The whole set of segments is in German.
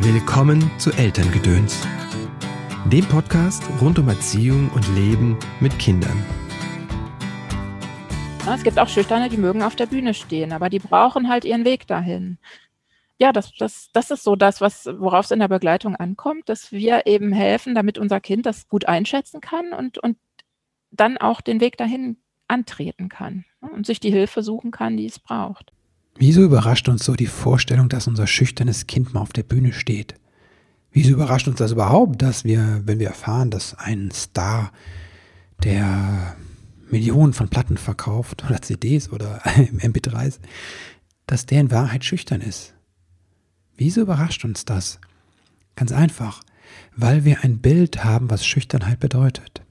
Willkommen zu Elterngedöns, dem Podcast rund um Erziehung und Leben mit Kindern. Es gibt auch Schüchterne, die mögen auf der Bühne stehen, aber die brauchen halt ihren Weg dahin. Ja, das, das, das ist so das, was, worauf es in der Begleitung ankommt, dass wir eben helfen, damit unser Kind das gut einschätzen kann und, und dann auch den Weg dahin antreten kann ne, und sich die Hilfe suchen kann, die es braucht. Wieso überrascht uns so die Vorstellung, dass unser schüchternes Kind mal auf der Bühne steht? Wieso überrascht uns das überhaupt, dass wir, wenn wir erfahren, dass ein Star, der Millionen von Platten verkauft oder CDs oder MP3s, dass der in Wahrheit schüchtern ist? Wieso überrascht uns das? Ganz einfach, weil wir ein Bild haben, was Schüchternheit bedeutet.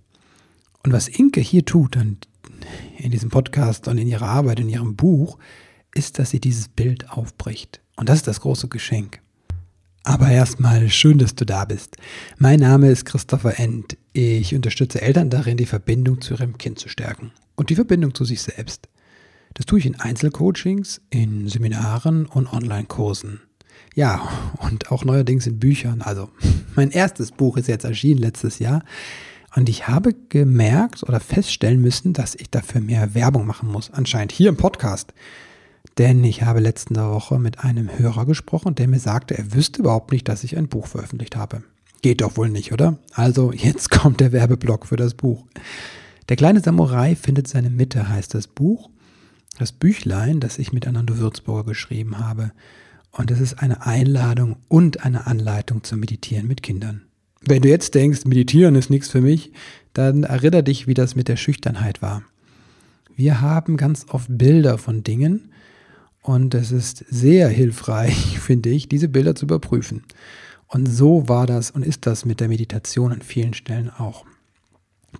Und was Inke hier tut in diesem Podcast und in ihrer Arbeit, in ihrem Buch, ist, dass sie dieses Bild aufbricht. Und das ist das große Geschenk. Aber erstmal schön, dass du da bist. Mein Name ist Christopher End. Ich unterstütze Eltern darin, die Verbindung zu ihrem Kind zu stärken und die Verbindung zu sich selbst. Das tue ich in Einzelcoachings, in Seminaren und Online-Kursen. Ja, und auch neuerdings in Büchern. Also mein erstes Buch ist jetzt erschienen letztes Jahr. Und ich habe gemerkt oder feststellen müssen, dass ich dafür mehr Werbung machen muss. Anscheinend hier im Podcast. Denn ich habe letzte Woche mit einem Hörer gesprochen, der mir sagte, er wüsste überhaupt nicht, dass ich ein Buch veröffentlicht habe. Geht doch wohl nicht, oder? Also jetzt kommt der Werbeblock für das Buch. Der kleine Samurai findet seine Mitte, heißt das Buch. Das Büchlein, das ich mit Anando Würzburger geschrieben habe. Und es ist eine Einladung und eine Anleitung zum Meditieren mit Kindern. Wenn du jetzt denkst, Meditieren ist nichts für mich, dann erinnere dich, wie das mit der Schüchternheit war. Wir haben ganz oft Bilder von Dingen, und es ist sehr hilfreich, finde ich, diese Bilder zu überprüfen. Und so war das und ist das mit der Meditation an vielen Stellen auch.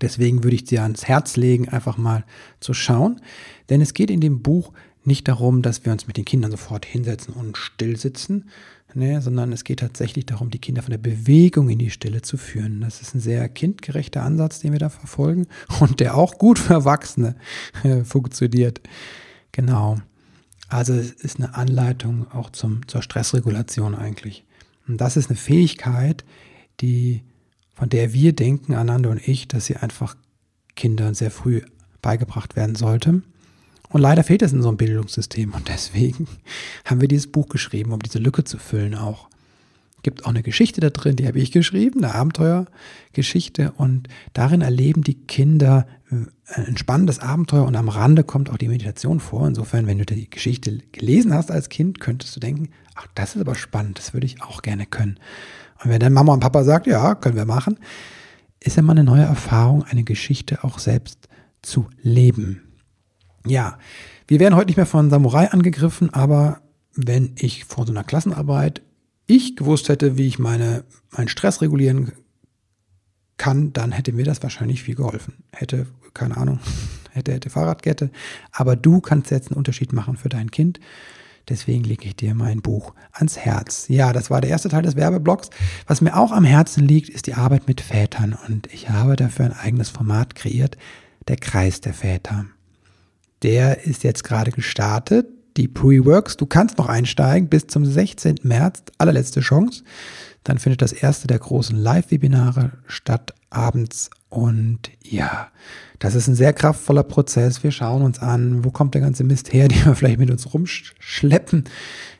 Deswegen würde ich dir ans Herz legen, einfach mal zu schauen. Denn es geht in dem Buch nicht darum, dass wir uns mit den Kindern sofort hinsetzen und still sitzen, ne, sondern es geht tatsächlich darum, die Kinder von der Bewegung in die Stille zu führen. Das ist ein sehr kindgerechter Ansatz, den wir da verfolgen und der auch gut für Erwachsene äh, funktioniert. Genau. Also es ist eine Anleitung auch zum, zur Stressregulation eigentlich. Und das ist eine Fähigkeit, die, von der wir denken, Ananda und ich, dass sie einfach Kindern sehr früh beigebracht werden sollte. Und leider fehlt es in so einem Bildungssystem. Und deswegen haben wir dieses Buch geschrieben, um diese Lücke zu füllen auch gibt auch eine Geschichte da drin, die habe ich geschrieben, eine Abenteuergeschichte und darin erleben die Kinder ein spannendes Abenteuer und am Rande kommt auch die Meditation vor. Insofern, wenn du die Geschichte gelesen hast als Kind, könntest du denken, ach, das ist aber spannend, das würde ich auch gerne können. Und wenn dann Mama und Papa sagt, ja, können wir machen, ist immer eine neue Erfahrung, eine Geschichte auch selbst zu leben. Ja, wir werden heute nicht mehr von Samurai angegriffen, aber wenn ich vor so einer Klassenarbeit ich gewusst hätte, wie ich meine, meinen Stress regulieren kann, dann hätte mir das wahrscheinlich viel geholfen. Hätte, keine Ahnung, hätte, hätte Fahrradkette. Aber du kannst jetzt einen Unterschied machen für dein Kind. Deswegen lege ich dir mein Buch ans Herz. Ja, das war der erste Teil des Werbeblocks. Was mir auch am Herzen liegt, ist die Arbeit mit Vätern. Und ich habe dafür ein eigenes Format kreiert, der Kreis der Väter. Der ist jetzt gerade gestartet die Pre-Works. Du kannst noch einsteigen bis zum 16. März, allerletzte Chance. Dann findet das erste der großen Live-Webinare statt abends. Und ja, das ist ein sehr kraftvoller Prozess. Wir schauen uns an, wo kommt der ganze Mist her, den wir vielleicht mit uns rumschleppen.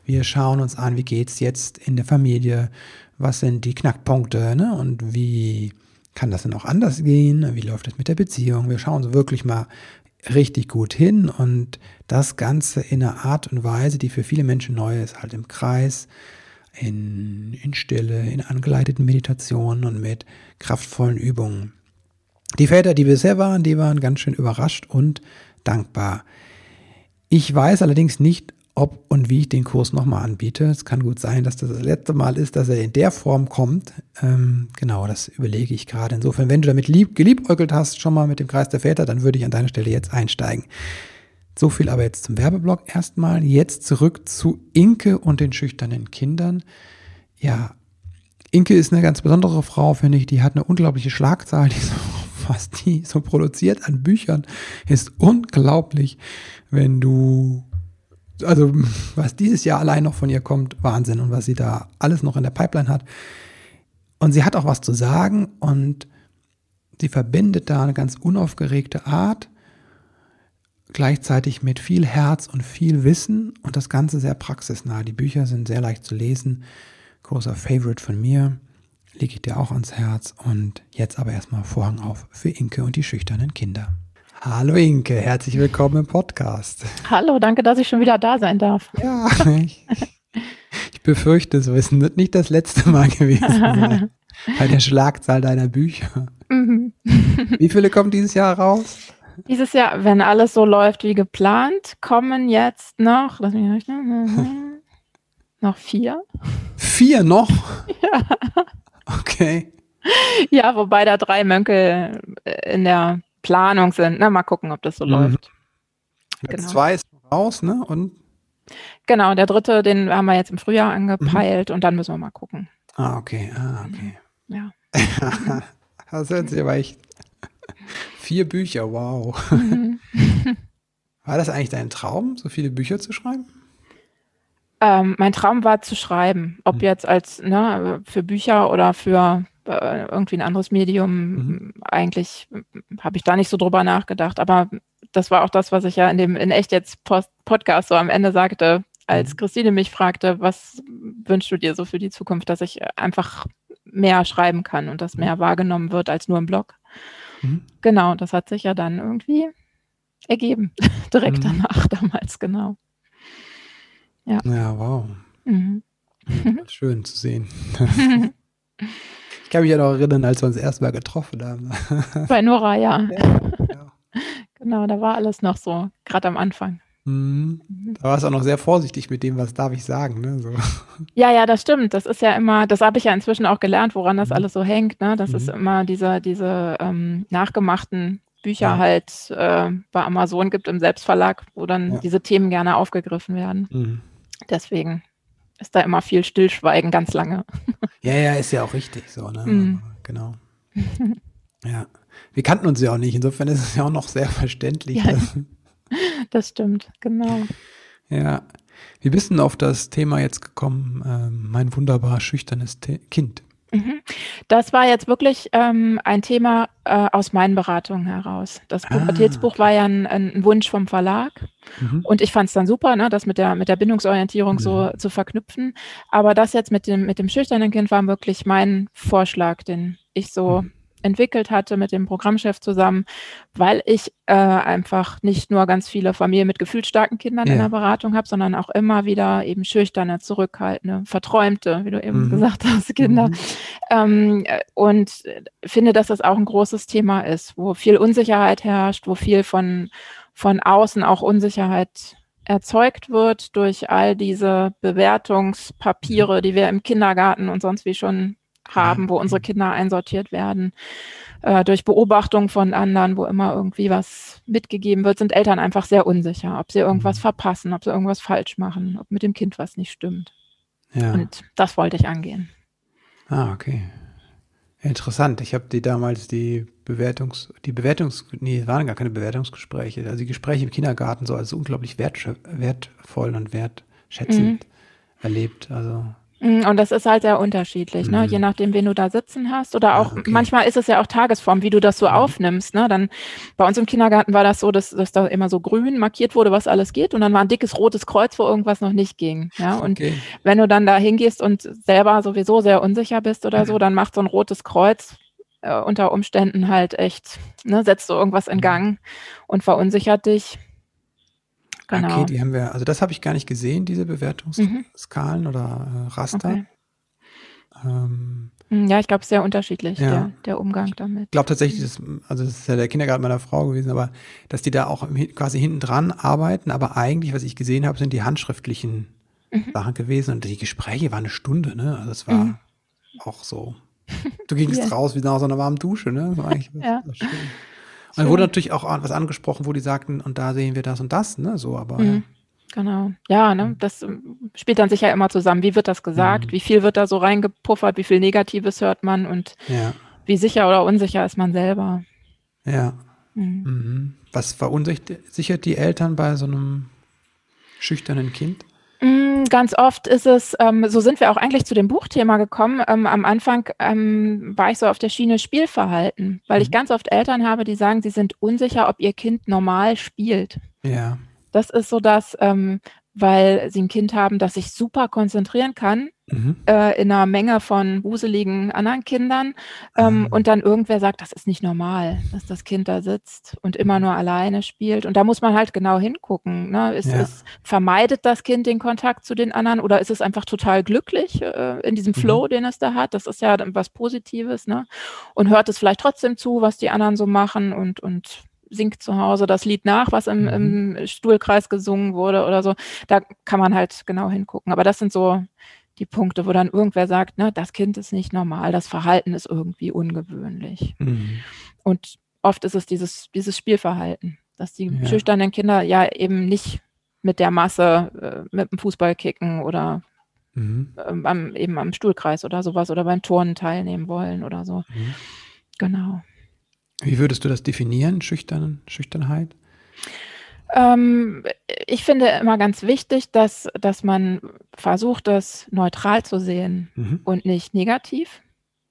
Wir schauen uns an, wie geht's jetzt in der Familie, was sind die Knackpunkte ne? und wie kann das denn auch anders gehen, wie läuft es mit der Beziehung. Wir schauen uns wirklich mal richtig gut hin und das Ganze in einer Art und Weise, die für viele Menschen neu ist, halt im Kreis, in, in Stille, in angeleiteten Meditationen und mit kraftvollen Übungen. Die Väter, die bisher waren, die waren ganz schön überrascht und dankbar. Ich weiß allerdings nicht, ob und wie ich den Kurs nochmal anbiete. Es kann gut sein, dass das das letzte Mal ist, dass er in der Form kommt. Ähm, genau, das überlege ich gerade. Insofern, wenn du damit lieb, geliebäugelt hast, schon mal mit dem Kreis der Väter, dann würde ich an deiner Stelle jetzt einsteigen. So viel aber jetzt zum Werbeblock erstmal. Jetzt zurück zu Inke und den schüchternen Kindern. Ja, Inke ist eine ganz besondere Frau, finde ich. Die hat eine unglaubliche Schlagzahl, die so, was die so produziert an Büchern, ist unglaublich, wenn du also was dieses Jahr allein noch von ihr kommt, Wahnsinn und was sie da alles noch in der Pipeline hat. Und sie hat auch was zu sagen und sie verbindet da eine ganz unaufgeregte Art, gleichzeitig mit viel Herz und viel Wissen und das Ganze sehr praxisnah. Die Bücher sind sehr leicht zu lesen. Großer Favorite von mir, lege ich dir auch ans Herz. Und jetzt aber erstmal Vorhang auf für Inke und die schüchternen Kinder. Hallo Inke, herzlich willkommen im Podcast. Hallo, danke, dass ich schon wieder da sein darf. Ja, ich, ich befürchte, so ist nicht das letzte Mal gewesen sein, bei der Schlagzahl deiner Bücher. Mhm. Wie viele kommen dieses Jahr raus? Dieses Jahr, wenn alles so läuft wie geplant, kommen jetzt noch, lass mich rechnen, noch vier. Vier noch? Ja. Okay. Ja, wobei da drei Mönke in der Planung sind. Na, mal gucken, ob das so mhm. läuft. Genau. Zwei ist raus, ne? Und genau, der dritte, den haben wir jetzt im Frühjahr angepeilt mhm. und dann müssen wir mal gucken. Ah, okay. Ah, okay. Ja. das hört sich aber echt. Vier Bücher, wow. Mhm. War das eigentlich dein Traum, so viele Bücher zu schreiben? Ähm, mein Traum war zu schreiben, ob mhm. jetzt als ne, für Bücher oder für äh, irgendwie ein anderes Medium. Mhm. Eigentlich habe ich da nicht so drüber nachgedacht, aber das war auch das, was ich ja in dem in echt jetzt Post Podcast so am Ende sagte, als mhm. Christine mich fragte, was wünschst du dir so für die Zukunft, dass ich einfach mehr schreiben kann und das mehr wahrgenommen wird als nur im Blog. Mhm. Genau, das hat sich ja dann irgendwie ergeben, direkt mhm. danach damals, genau. Ja, ja wow. Mhm. Schön zu sehen. kann mich ja noch erinnern, als wir uns erstmal getroffen haben. Bei Nora, ja. ja, ja. Genau, da war alles noch so, gerade am Anfang. Mhm. mhm. Da war es auch noch sehr vorsichtig mit dem, was darf ich sagen. Ne? So. Ja, ja, das stimmt. Das ist ja immer, das habe ich ja inzwischen auch gelernt, woran das mhm. alles so hängt. Ne? Das mhm. ist immer diese, diese ähm, nachgemachten Bücher ja. halt äh, bei Amazon gibt im Selbstverlag, wo dann ja. diese Themen gerne aufgegriffen werden. Mhm. Deswegen ist da immer viel Stillschweigen ganz lange. Ja, ja, ist ja auch richtig so, ne? Mm. Genau. ja. Wir kannten uns ja auch nicht, insofern ist es ja auch noch sehr verständlich. Ja, das stimmt, genau. Ja. Wie bist du auf das Thema jetzt gekommen, äh, mein wunderbar schüchternes Te Kind? Mhm. Das war jetzt wirklich ähm, ein Thema äh, aus meinen Beratungen heraus. Das ah, Pubertätsbuch war ja ein, ein, Wunsch vom Verlag mhm. und ich fand es dann super, ne, das mit der, mit der Bindungsorientierung mhm. so zu verknüpfen. Aber das jetzt mit dem, mit dem schüchternen Kind war wirklich mein Vorschlag, den ich so mhm entwickelt hatte mit dem Programmchef zusammen, weil ich äh, einfach nicht nur ganz viele Familien mit gefühlsstarken Kindern ja. in der Beratung habe, sondern auch immer wieder eben schüchterne, zurückhaltende, verträumte, wie du eben mhm. gesagt hast, Kinder. Mhm. Ähm, und finde, dass das auch ein großes Thema ist, wo viel Unsicherheit herrscht, wo viel von, von außen auch Unsicherheit erzeugt wird durch all diese Bewertungspapiere, die wir im Kindergarten und sonst wie schon haben, wo unsere Kinder einsortiert werden. Äh, durch Beobachtung von anderen, wo immer irgendwie was mitgegeben wird, sind Eltern einfach sehr unsicher, ob sie irgendwas mhm. verpassen, ob sie irgendwas falsch machen, ob mit dem Kind was nicht stimmt. Ja. Und das wollte ich angehen. Ah, okay. Interessant. Ich habe die damals die Bewertungs, die Bewertungs, nee, waren gar keine Bewertungsgespräche. Also die Gespräche im Kindergarten so als unglaublich wertvoll und wertschätzend mhm. erlebt. Also und das ist halt sehr unterschiedlich, ne? Mhm. je nachdem, wen du da sitzen hast. Oder auch, ah, okay. manchmal ist es ja auch Tagesform, wie du das so mhm. aufnimmst. Ne? Dann bei uns im Kindergarten war das so, dass, dass da immer so grün markiert wurde, was alles geht. Und dann war ein dickes rotes Kreuz, wo irgendwas noch nicht ging. Ja? Und okay. wenn du dann da hingehst und selber sowieso sehr unsicher bist oder so, dann macht so ein rotes Kreuz äh, unter Umständen halt echt, ne, setzt du irgendwas in mhm. Gang und verunsichert dich. Genau. Okay, die haben wir, also das habe ich gar nicht gesehen, diese Bewertungsskalen mhm. oder äh, Raster. Okay. Ähm, hm, ja, ich glaube, sehr unterschiedlich, ja. der, der, Umgang damit. Ich glaube tatsächlich, das, also das ist ja der Kindergarten meiner Frau gewesen, aber dass die da auch quasi hinten dran arbeiten, aber eigentlich, was ich gesehen habe, sind die handschriftlichen mhm. Sachen gewesen und die Gespräche waren eine Stunde, ne? Also es war mhm. auch so. Du gingst yeah. raus wie nach so einer warmen Dusche, ne? Das war eigentlich ja. schön. Und wurde natürlich auch was angesprochen, wo die sagten, und da sehen wir das und das, ne? So, aber. Mhm. Genau. Ja, ne, das ähm, spielt dann sicher immer zusammen. Wie wird das gesagt? Mhm. Wie viel wird da so reingepuffert? Wie viel Negatives hört man? Und ja. wie sicher oder unsicher ist man selber? Ja. Mhm. mhm. Was verunsichert die Eltern bei so einem schüchternen Kind? Mm, ganz oft ist es, ähm, so sind wir auch eigentlich zu dem Buchthema gekommen. Ähm, am Anfang ähm, war ich so auf der Schiene Spielverhalten, weil mhm. ich ganz oft Eltern habe, die sagen, sie sind unsicher, ob ihr Kind normal spielt. Ja. Das ist so das, ähm, weil sie ein Kind haben, das sich super konzentrieren kann mhm. äh, in einer Menge von wuseligen anderen Kindern ähm, mhm. und dann irgendwer sagt, das ist nicht normal, dass das Kind da sitzt und immer nur alleine spielt. Und da muss man halt genau hingucken. Ne? Ist, ja. es, vermeidet das Kind den Kontakt zu den anderen oder ist es einfach total glücklich äh, in diesem. Flow, mhm. den es da hat? Das ist ja was Positives. Ne? Und hört es vielleicht trotzdem zu, was die anderen so machen und, und singt zu Hause das Lied nach, was im, mhm. im Stuhlkreis gesungen wurde oder so. Da kann man halt genau hingucken. Aber das sind so die Punkte, wo dann irgendwer sagt, ne, das Kind ist nicht normal, das Verhalten ist irgendwie ungewöhnlich. Mhm. Und oft ist es dieses, dieses Spielverhalten, dass die ja. schüchternen Kinder ja eben nicht mit der Masse äh, mit dem Fußball kicken oder mhm. ähm, am, eben am Stuhlkreis oder sowas oder beim Turnen teilnehmen wollen oder so. Mhm. Genau. Wie würdest du das definieren, Schüchtern, Schüchternheit? Ähm, ich finde immer ganz wichtig, dass, dass man versucht, das neutral zu sehen mhm. und nicht negativ.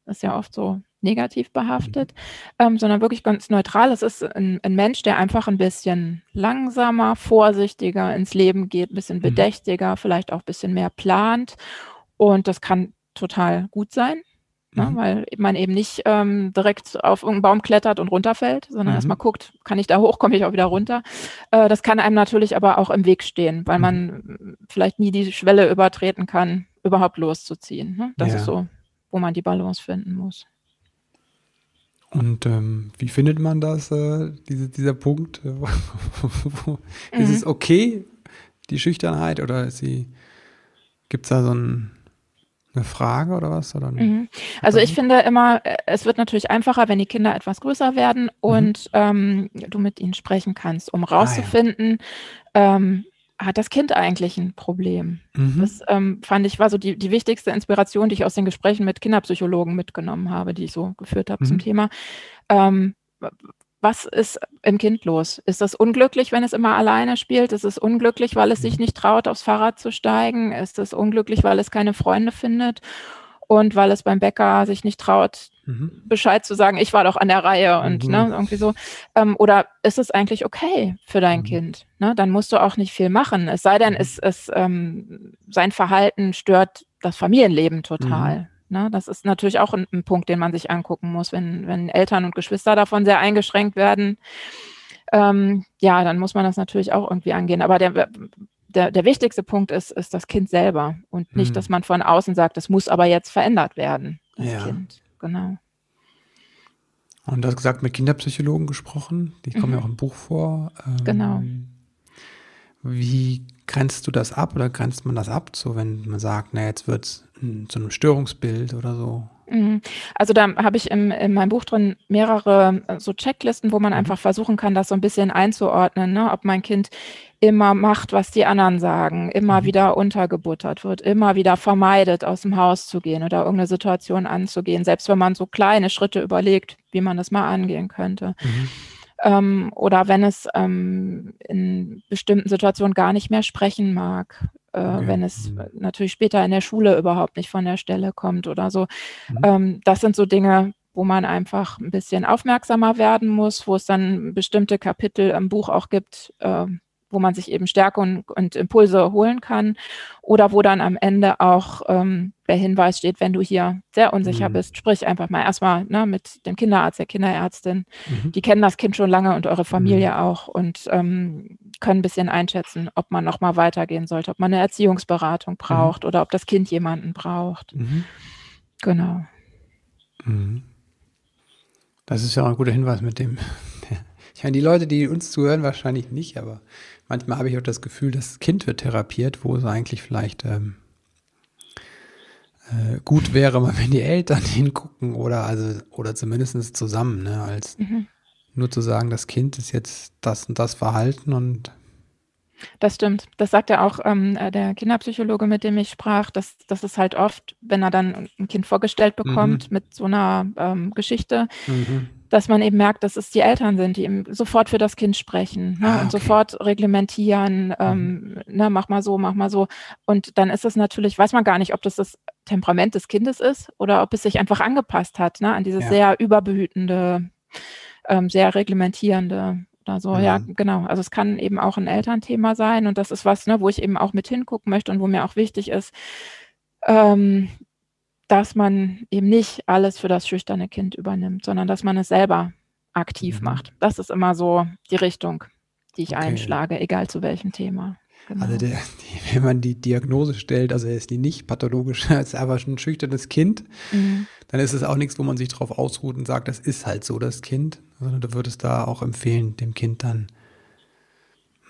Das ist ja oft so negativ behaftet, mhm. ähm, sondern wirklich ganz neutral. Es ist ein, ein, Mensch, der einfach ein bisschen langsamer, vorsichtiger ins Leben geht, ein bisschen mhm. bedächtiger, vielleicht auch ein bisschen mehr plant. Und das kann total gut sein. Ne, mhm. weil man eben nicht ähm, direkt auf irgendeinen Baum klettert und runterfällt, sondern mhm. erstmal guckt, kann ich da hoch, komme ich auch wieder runter. Äh, das kann einem natürlich aber auch im Weg stehen, weil mhm. man vielleicht nie die Schwelle übertreten kann, überhaupt loszuziehen. Ne? Das ja. ist so, wo man die Balance finden muss. Und ähm, wie findet man das, äh, diese, dieser Punkt? ist es mhm. okay, die Schüchternheit, oder gibt es da so ein eine Frage oder was? Oder mhm. Also ich finde immer, äh, es wird natürlich einfacher, wenn die Kinder etwas größer werden mhm. und ähm, du mit ihnen sprechen kannst, um rauszufinden, ah, ja. ähm, hat das Kind eigentlich ein Problem? Mhm. Das ähm, fand ich war so die, die wichtigste Inspiration, die ich aus den Gesprächen mit Kinderpsychologen mitgenommen habe, die ich so geführt habe zum mhm. Thema. Was ist im Kind los? Ist das unglücklich, wenn es immer alleine spielt? Ist es unglücklich, weil es sich nicht traut, aufs Fahrrad zu steigen? Ist es unglücklich, weil es keine Freunde findet? Und weil es beim Bäcker sich nicht traut, mhm. Bescheid zu sagen, ich war doch an der Reihe und mhm. ne, irgendwie so. Ähm, oder ist es eigentlich okay für dein mhm. Kind? Ne? Dann musst du auch nicht viel machen. Es sei denn, mhm. es, es ähm, sein Verhalten stört das Familienleben total. Ne? Das ist natürlich auch ein, ein, Punkt, den man sich angucken muss, wenn, wenn Eltern und Geschwister davon sehr eingeschränkt werden. Ähm, ja, dann muss man das natürlich auch irgendwie angehen. Aber der, der, der wichtigste Punkt ist, ist das Kind selber und nicht, mhm. dass man von außen sagt, das muss aber jetzt verändert werden, das ja. Kind. Genau. Und du hast gesagt, mit Kinderpsychologen gesprochen, die kommen mhm. ja auch im Buch vor. Ähm, genau. Wie grenzt du das ab oder grenzt man das ab, so wenn man sagt, na, jetzt wird es zu einem Störungsbild oder so? Mhm. Also da habe ich im, in meinem Buch drin mehrere äh, so Checklisten, wo man mhm. einfach versuchen kann, das so ein bisschen einzuordnen, ne? ob mein Kind immer macht, was die anderen sagen, immer mhm. wieder untergebuttert wird, immer wieder vermeidet, aus dem Haus zu gehen oder irgendeine Situation anzugehen, selbst wenn man so kleine Schritte überlegt, wie man das mal angehen könnte. Mhm ähm, oder wenn es ähm, in bestimmten Situationen gar nicht mehr sprechen mag, okay. wenn es mhm. natürlich später in der Schule überhaupt nicht von der Stelle kommt oder so. Mhm. Ähm, das sind so Dinge, wo man einfach ein bisschen aufmerksamer werden muss, wo es dann bestimmte Kapitel im Buch auch gibt, äh, wo man sich eben Stärke und, und, Impulse holen kann oder wo dann am Ende auch ähm, der Hinweis steht, wenn du hier sehr unsicher mhm. bist, sprich einfach mal erstmal ne, mit dem Kinderarzt, der Kinderärztin. Mhm. Die kennen das Kind schon lange und eure Familie mhm. auch und ähm, können ein bisschen einschätzen, ob man nochmal weitergehen sollte, ob man eine Erziehungsberatung mhm. braucht oder ob das Kind jemanden braucht. Mhm. Genau. Mhm. Das ist ja auch ein guter Hinweis mit dem. Ich meine, die Leute, die uns zuhören, wahrscheinlich nicht, aber manchmal habe ich auch das Gefühl, das Kind wird therapiert, wo es eigentlich vielleicht ähm, äh, gut wäre, mal wenn die Eltern hingucken oder also oder zumindest zusammen, ne, als mhm. nur zu sagen, das Kind ist jetzt das und das Verhalten und das stimmt. Das sagt ja auch ähm, äh, der Kinderpsychologe, mit dem ich sprach, dass das ist halt oft, wenn er dann ein Kind vorgestellt bekommt mhm. mit so einer ähm, Geschichte, mhm dass man eben merkt, dass es die Eltern sind, die eben sofort für das Kind sprechen ne, Ah, und okay. sofort reglementieren, ähm, ne, mach mal so, mach mal so. Und dann ist es natürlich, weiß man gar nicht, ob das das Temperament des Kindes ist oder ob es sich einfach angepasst hat ne, an dieses Ja. sehr überbehütende, ähm, sehr reglementierende oder so. Ja, Mhm. genau. Also es kann eben auch ein Elternthema sein und das ist was, ne, wo ich eben auch mit hingucken möchte und wo mir auch wichtig ist, ähm, dass man eben nicht alles für das schüchterne Kind übernimmt, sondern dass man es selber aktiv Mhm. macht. Das ist immer so die Richtung, die ich Okay. einschlage, egal zu welchem Thema. Genau. Also der, die, wenn man die Diagnose stellt, also er ist die nicht pathologisch, er ist aber schon ein schüchternes Kind, Mhm. dann ist es auch nichts, wo man sich drauf ausruht und sagt, das ist halt so das Kind, sondern du würdest da auch empfehlen, dem Kind dann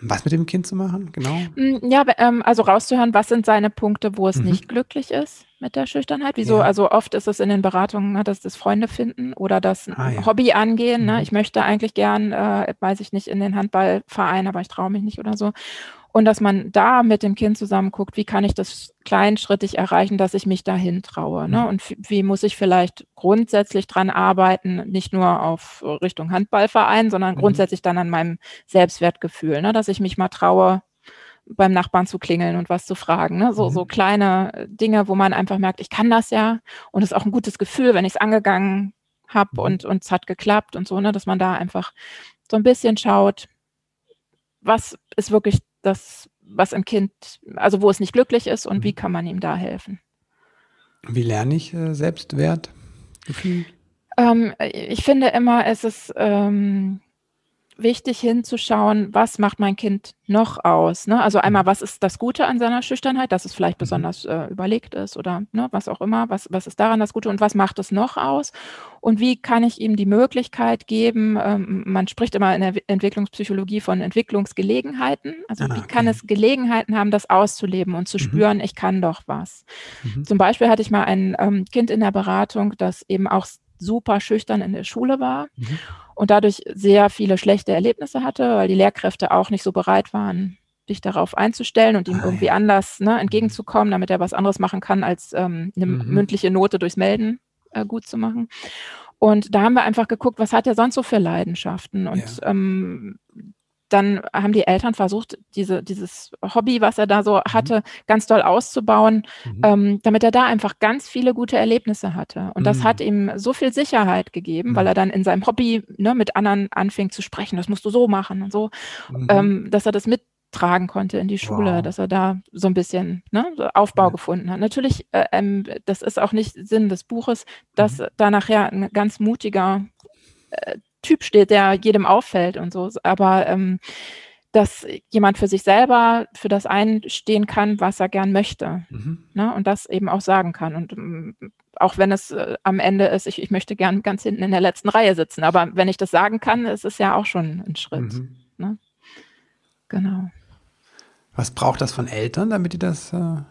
was mit dem Kind zu machen, genau. Mm, Ja, ähm, also rauszuhören, was sind seine Punkte, wo es Mhm. nicht glücklich ist mit der Schüchternheit. Wieso? Ja. Also oft ist es in den Beratungen, ne, dass das Freunde finden oder das Ah, ja. Hobby angehen. Mhm. Ne? Ich möchte eigentlich gern, äh, weiß ich nicht, in den Handballverein, aber ich traue mich nicht oder so. Und dass man da mit dem Kind zusammen guckt, wie kann ich das kleinschrittig erreichen, dass ich mich dahin traue. Ne? Mhm. Und wie muss ich vielleicht grundsätzlich dran arbeiten, nicht nur auf Richtung Handballverein, sondern Mhm. grundsätzlich dann an meinem Selbstwertgefühl, ne? dass ich mich mal traue, beim Nachbarn zu klingeln und was zu fragen. Ne? So, Mhm. so kleine äh, Dinge, wo man einfach merkt, ich kann das ja. Und es ist auch ein gutes Gefühl, wenn ich es angegangen habe Mhm. und und es hat geklappt und so, ne? dass man da einfach so ein bisschen schaut, was ist wirklich das, was im Kind, also wo es nicht glücklich ist und Mhm. wie kann man ihm da helfen. Wie lerne ich äh, Selbstwertgefühl? Ähm, ich finde immer, es ist ähm, wichtig hinzuschauen, was macht mein Kind noch aus. Ne? Also einmal, was ist das Gute an seiner Schüchternheit, dass es vielleicht Mhm. besonders äh, überlegt ist oder ne, was auch immer, was, was ist daran das Gute und was macht es noch aus? Und wie kann ich ihm die Möglichkeit geben, ähm, man spricht immer in der Wi- Entwicklungspsychologie von Entwicklungsgelegenheiten, also Ah, wie kann okay. es Gelegenheiten haben, das auszuleben und zu Mhm. spüren, ich kann doch was. Mhm. Zum Beispiel hatte ich mal ein ähm, Kind in der Beratung, das eben auch super schüchtern in der Schule war Mhm. und dadurch sehr viele schlechte Erlebnisse hatte, weil die Lehrkräfte auch nicht so bereit waren, sich darauf einzustellen und ihm Ah, irgendwie ja. anders ne, entgegenzukommen, damit er was anderes machen kann, als ähm, eine Mhm. mündliche Note durchs Melden äh, gut zu machen. Und da haben wir einfach geguckt, was hat er sonst so für Leidenschaften? Und ähm, dann haben die Eltern versucht, diese, dieses Hobby, was er da so hatte, ganz doll auszubauen, Mhm. ähm, damit er da einfach ganz viele gute Erlebnisse hatte. Und das Mhm. hat ihm so viel Sicherheit gegeben, weil Mhm. er dann in seinem Hobby ne, mit anderen anfing zu sprechen, das musst du so machen und so, Mhm. ähm, dass er das mittragen konnte in die Schule, Wow. dass er da so ein bisschen ne, so Aufbau Ja. gefunden hat. Natürlich, äh, ähm, das ist auch nicht Sinn des Buches, dass Mhm. da nachher ein ganz mutiger äh, Typ steht, der jedem auffällt und so. Aber ähm, dass jemand für sich selber für das einstehen kann, was er gern möchte. Mhm. Ne? Und das eben auch sagen kann. Und ähm, auch wenn es äh, am Ende ist, ich, ich möchte gern ganz hinten in der letzten Reihe sitzen. Aber wenn ich das sagen kann, ist es ja auch schon ein Schritt. Mhm. Genau. Was braucht das von Eltern, damit die das äh,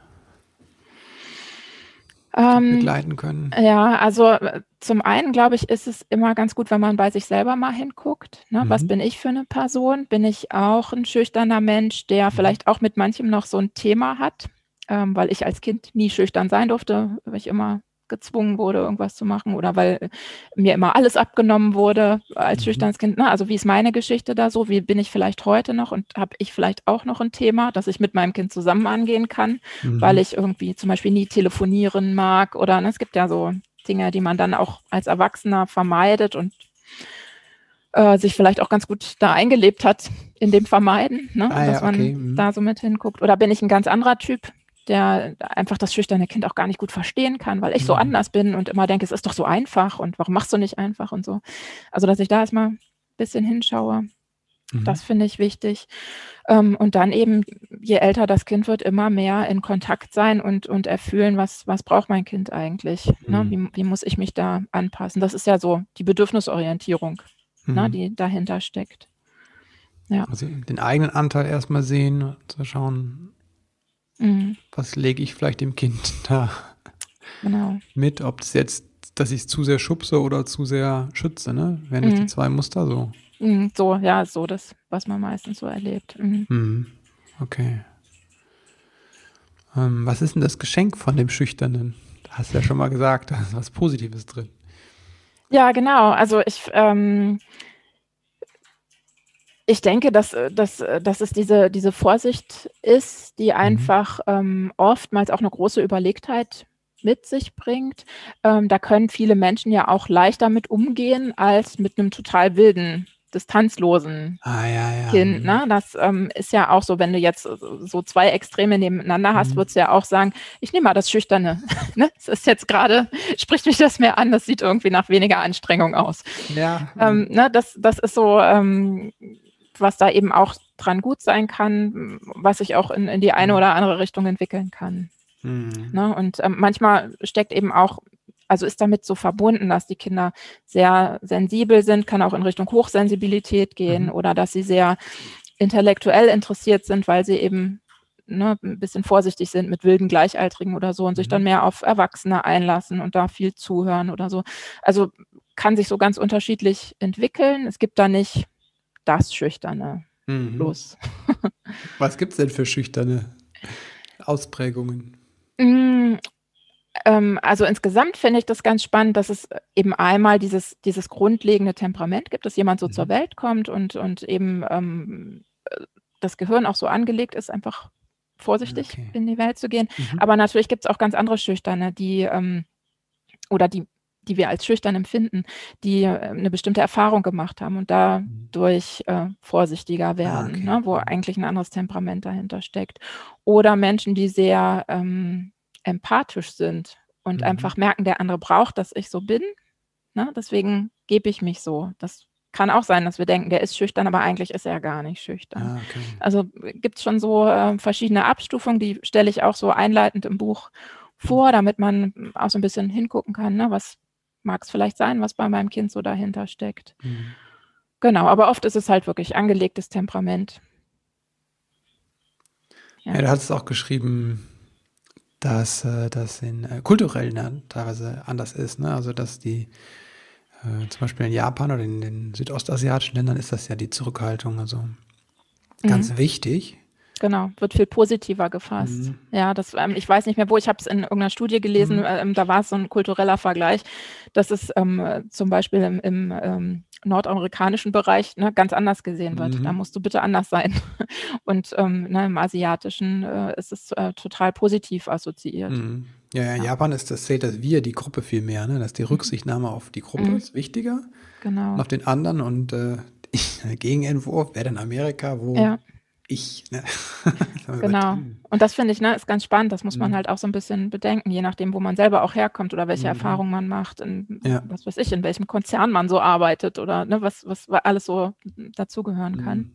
Ähm, begleiten können? Ja, also äh, zum einen glaube ich, ist es immer ganz gut, wenn man bei sich selber mal hinguckt. Ne? Was Mhm. bin ich für eine Person? Bin ich auch ein schüchterner Mensch, der vielleicht auch mit manchem noch so ein Thema hat? Ähm, weil ich als Kind nie schüchtern sein durfte, weil ich immer gezwungen wurde, irgendwas zu machen oder weil mir immer alles abgenommen wurde als Mhm. schüchternes Kind. Ne? Also wie ist meine Geschichte da so? Wie bin ich vielleicht heute noch und habe ich vielleicht auch noch ein Thema, das ich mit meinem Kind zusammen angehen kann? Mhm. weil ich irgendwie zum Beispiel nie telefonieren mag oder ne, es gibt ja so Dinge, die man dann auch als Erwachsener vermeidet und äh, sich vielleicht auch ganz gut da eingelebt hat in dem Vermeiden, ne? Ah ja, dass man okay, mhm. da so mit hinguckt. Oder bin ich ein ganz anderer Typ, der einfach das schüchterne Kind auch gar nicht gut verstehen kann, weil ich so Mhm. anders bin und immer denke, es ist doch so einfach und warum machst du nicht einfach und so. Also dass ich da erstmal ein bisschen hinschaue. Mhm. Das finde ich wichtig. Ähm, und dann eben, je älter das Kind wird, immer mehr in Kontakt sein und, und erfühlen, was, was braucht mein Kind eigentlich? Ne? Mhm. Wie, wie muss ich mich da anpassen? Das ist ja so die Bedürfnisorientierung, ne, Mhm. die dahinter steckt. Also den eigenen Anteil erstmal sehen und zu schauen, Mhm, was lege ich vielleicht dem Kind da genau. mit, ob es jetzt, dass ich es zu sehr schubse oder zu sehr schütze, ne? Wären das Mhm. die zwei Muster so? Mhm, so, ja, so das, was man meistens so erlebt. Mhm. Mhm. Okay. Ähm, was ist denn das Geschenk von dem Schüchternen? Da hast du ja schon mal gesagt, da ist was Positives drin. Ja, genau. Also ich, ähm, ich denke, dass, dass, dass es diese, diese Vorsicht ist, die mhm. einfach ähm, oftmals auch eine große Überlegtheit mit sich bringt. Ähm, da können viele Menschen ja auch leichter mit umgehen als mit einem total wilden distanzlosen ah, ja, ja. Kind. Mhm. Ne? Das ähm, ist ja auch so, wenn du jetzt so zwei Extreme nebeneinander hast, mhm. würdest du ja auch sagen, ich nehme mal das Schüchterne. ne? Das ist jetzt gerade, spricht mich das mehr an, das sieht irgendwie nach weniger Anstrengung aus. Ja. Ähm, ne? das, das ist so, ähm, was da eben auch dran gut sein kann, was sich auch in, in die eine mhm. oder andere Richtung entwickeln kann. Mhm. Ne? Und ähm, manchmal steckt eben auch also ist damit so verbunden, dass die Kinder sehr sensibel sind, kann auch in Richtung Hochsensibilität gehen mhm. oder dass sie sehr intellektuell interessiert sind, weil sie eben ne, ein bisschen vorsichtig sind mit wilden Gleichaltrigen oder so und mhm. sich dann mehr auf Erwachsene einlassen und da viel zuhören oder so. Also kann sich so ganz unterschiedlich entwickeln. Es gibt da nicht das Schüchterne. Mhm. Los. Was gibt es denn für schüchterne Ausprägungen? Mm, ähm, also insgesamt finde ich das ganz spannend, dass es eben einmal dieses, dieses grundlegende Temperament gibt, dass jemand so mhm. zur Welt kommt und, und eben ähm, das Gehirn auch so angelegt ist, einfach vorsichtig okay. in die Welt zu gehen. Mhm. Aber natürlich gibt es auch ganz andere Schüchterne, die ähm, oder die, die wir als schüchtern empfinden, die äh, eine bestimmte Erfahrung gemacht haben und dadurch mhm. äh, vorsichtiger ah, werden, okay. ne, wo mhm. eigentlich ein anderes Temperament dahinter steckt. Oder Menschen, die sehr ähm, empathisch sind und mhm. einfach merken, der andere braucht, dass ich so bin. Ne? Deswegen gebe ich mich so. Das kann auch sein, dass wir denken, der ist schüchtern, aber eigentlich ist er gar nicht schüchtern. Ah, okay. Also gibt es schon so äh, verschiedene Abstufungen, die stelle ich auch so einleitend im Buch vor, damit man auch so ein bisschen hingucken kann, ne? was mag es vielleicht sein, was bei meinem Kind so dahinter steckt. Mhm. Genau, aber oft ist es halt wirklich angelegtes Temperament. Ja, ja du hast es auch geschrieben, dass äh, das in äh, kulturell ne, teilweise anders ist. Ne? Also dass die äh, zum Beispiel in Japan oder in den südostasiatischen Ländern ist das ja die Zurückhaltung also ganz mhm. wichtig. Genau, wird viel positiver gefasst. Mhm. Ja, das, ähm, ich weiß nicht mehr wo, ich habe es in irgendeiner Studie gelesen, mhm. ähm, da war es so ein kultureller Vergleich, dass es ähm, zum Beispiel im, im ähm, nordamerikanischen Bereich ne, ganz anders gesehen wird. Mhm. Da musst du bitte anders sein. Und ähm, ne, im asiatischen äh, ist es äh, total positiv assoziiert. Mhm. Ja, ja, in ja. Japan ist das, zählt das Wir, die Gruppe viel mehr, ne? dass die mhm. Rücksichtnahme auf die Gruppe mhm. ist wichtiger. Genau. Und auf den anderen und äh, Gegenentwurf wäre dann Amerika, wo ja ich. Ne? genau. Und das finde ich, ne, ist ganz spannend. Das muss man mhm. halt auch so ein bisschen bedenken, je nachdem, wo man selber auch herkommt oder welche mhm. Erfahrungen man macht, in, ja. was weiß ich, in welchem Konzern man so arbeitet oder ne, was, was alles so dazugehören kann. Mhm.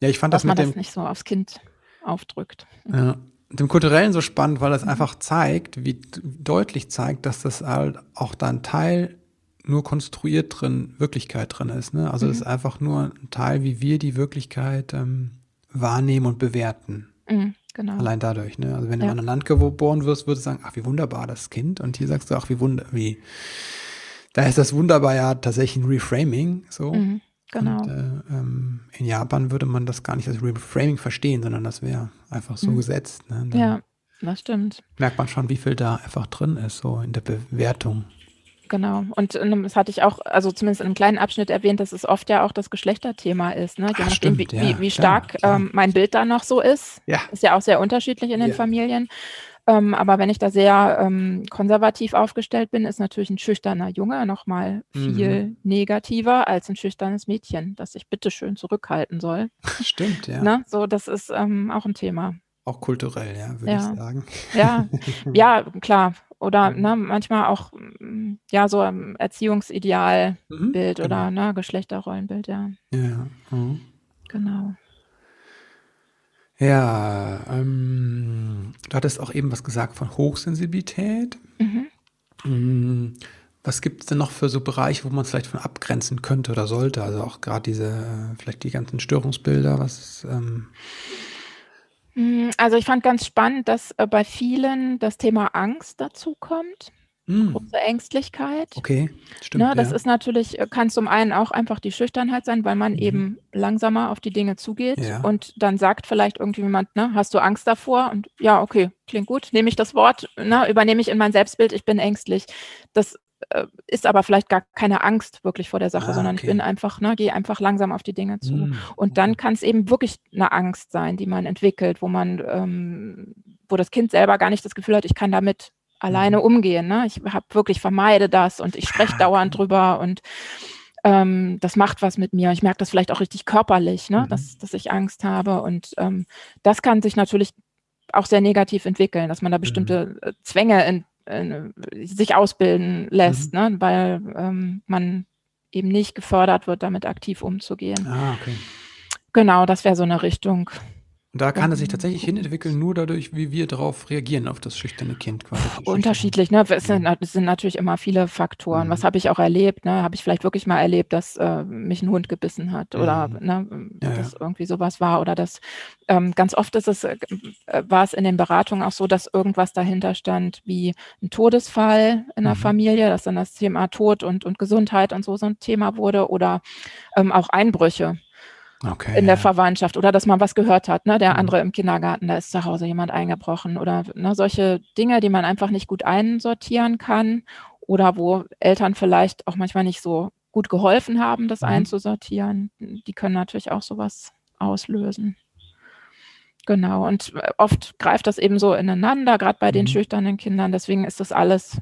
Ja, ich fand das mit man dem, das nicht so aufs Kind aufdrückt. Ja. Dem Kulturellen so spannend, weil das einfach zeigt, wie deutlich zeigt, dass das halt auch da ein Teil nur konstruiert drin, Wirklichkeit drin ist. Ne? Also mhm. ist einfach nur ein Teil, wie wir die Wirklichkeit ähm, wahrnehmen und bewerten. Mhm, genau. Allein dadurch, ne? Also wenn du ja. in einem Land geboren wirst, würdest du sagen, ach, wie wunderbar das Kind. Und hier sagst du, ach, wie wunder, wie. Da ist das wunderbar ja tatsächlich ein Reframing, so. Mhm, genau. Und, äh, ähm, in Japan würde man das gar nicht als Reframing verstehen, sondern das wäre einfach so mhm. gesetzt. Ne? Ja, das stimmt. Merkt man schon, wie viel da einfach drin ist, so in der Bewertung. Genau. Und ähm, das hatte ich auch, also zumindest in einem kleinen Abschnitt erwähnt, dass es oft ja auch das Geschlechterthema ist. Ne? Je Ach, nachdem, stimmt, wie, ja, wie, stark klar, klar. Ähm, mein Bild da noch so ist. Ja. Ist ja auch sehr unterschiedlich in den ja. Familien. Ähm, aber wenn ich da sehr ähm, konservativ aufgestellt bin, ist natürlich ein schüchterner Junge nochmal viel mhm. negativer als ein schüchternes Mädchen, das sich bitteschön zurückhalten soll. Stimmt, ja. Ne? So, das ist ähm, auch ein Thema. Auch kulturell, ja, würde ich sagen. Ja, ja, klar. Oder mhm. ne, manchmal auch mm, ja so ein Erziehungsidealbild mhm, genau. oder ne, Geschlechterrollenbild, ja. Ja. Mhm. Genau. Ja, ähm, du hattest auch eben was gesagt von Hochsensibilität. Mhm. Mm, was gibt es denn noch für so Bereiche, wo man es vielleicht von abgrenzen könnte oder sollte? Also auch gerade diese, äh, vielleicht die ganzen Störungsbilder, was ähm hm, also ich fand ganz spannend, dass äh, bei vielen das Thema Angst dazu kommt. Mm. Große Ängstlichkeit. Okay, stimmt. Ne, das ja. ist natürlich, äh, kann zum einen auch einfach die Schüchternheit sein, weil man mhm. eben langsamer auf die Dinge zugeht ja. und dann sagt vielleicht irgendwie jemand, ne, hast du Angst davor? Und ja, okay, klingt gut, nehme ich das Wort, ne, übernehme ich in mein Selbstbild, ich bin ängstlich. Das äh, ist aber vielleicht gar keine Angst wirklich vor der Sache, Ah, sondern ich okay. bin einfach, ne, gehe einfach langsam auf die Dinge zu. Hm, Und dann okay. kann es eben wirklich eine Angst sein, die man entwickelt, wo man, ähm, wo das Kind selber gar nicht das Gefühl hat, ich kann damit alleine Mhm. umgehen. Ne? Ich habe wirklich vermeide das und ich spreche Ah, dauernd okay. drüber und ähm, das macht was mit mir. Ich merke das vielleicht auch richtig körperlich, ne? Mhm. dass, dass ich Angst habe. Und ähm, das kann sich natürlich auch sehr negativ entwickeln, dass man da bestimmte äh, Zwänge in, in, sich ausbilden lässt, ne? weil ähm, man eben nicht gefördert wird, damit aktiv umzugehen. Ah, okay. Genau, das wäre so eine Richtung. Und da kann es sich tatsächlich hinentwickeln, nur dadurch, wie wir darauf reagieren, auf das schüchterne Kind quasi. Unterschiedlich, ne? Es sind, es sind natürlich immer viele Faktoren. Mhm. Was habe ich auch erlebt? Ne? Habe ich vielleicht wirklich mal erlebt, dass äh, mich ein Hund gebissen hat oder Mhm. ne, Ja, dass irgendwie sowas war oder dass ähm, ganz oft ist es, äh, war es in den Beratungen auch so, dass irgendwas dahinter stand wie ein Todesfall in der Mhm. Familie, dass dann das Thema Tod und, und Gesundheit und so so ein Thema wurde oder ähm, auch Einbrüche Okay. in der ja. Verwandtschaft oder dass man was gehört hat, ne? Der Mhm. andere im Kindergarten, da ist zu Hause jemand eingebrochen oder ne, solche Dinge, die man einfach nicht gut einsortieren kann oder wo Eltern vielleicht auch manchmal nicht so gut geholfen haben, das Mhm. einzusortieren, die können natürlich auch sowas auslösen. Genau, und oft greift das eben so ineinander, gerade bei den Mhm. schüchternen Kindern. Deswegen ist das alles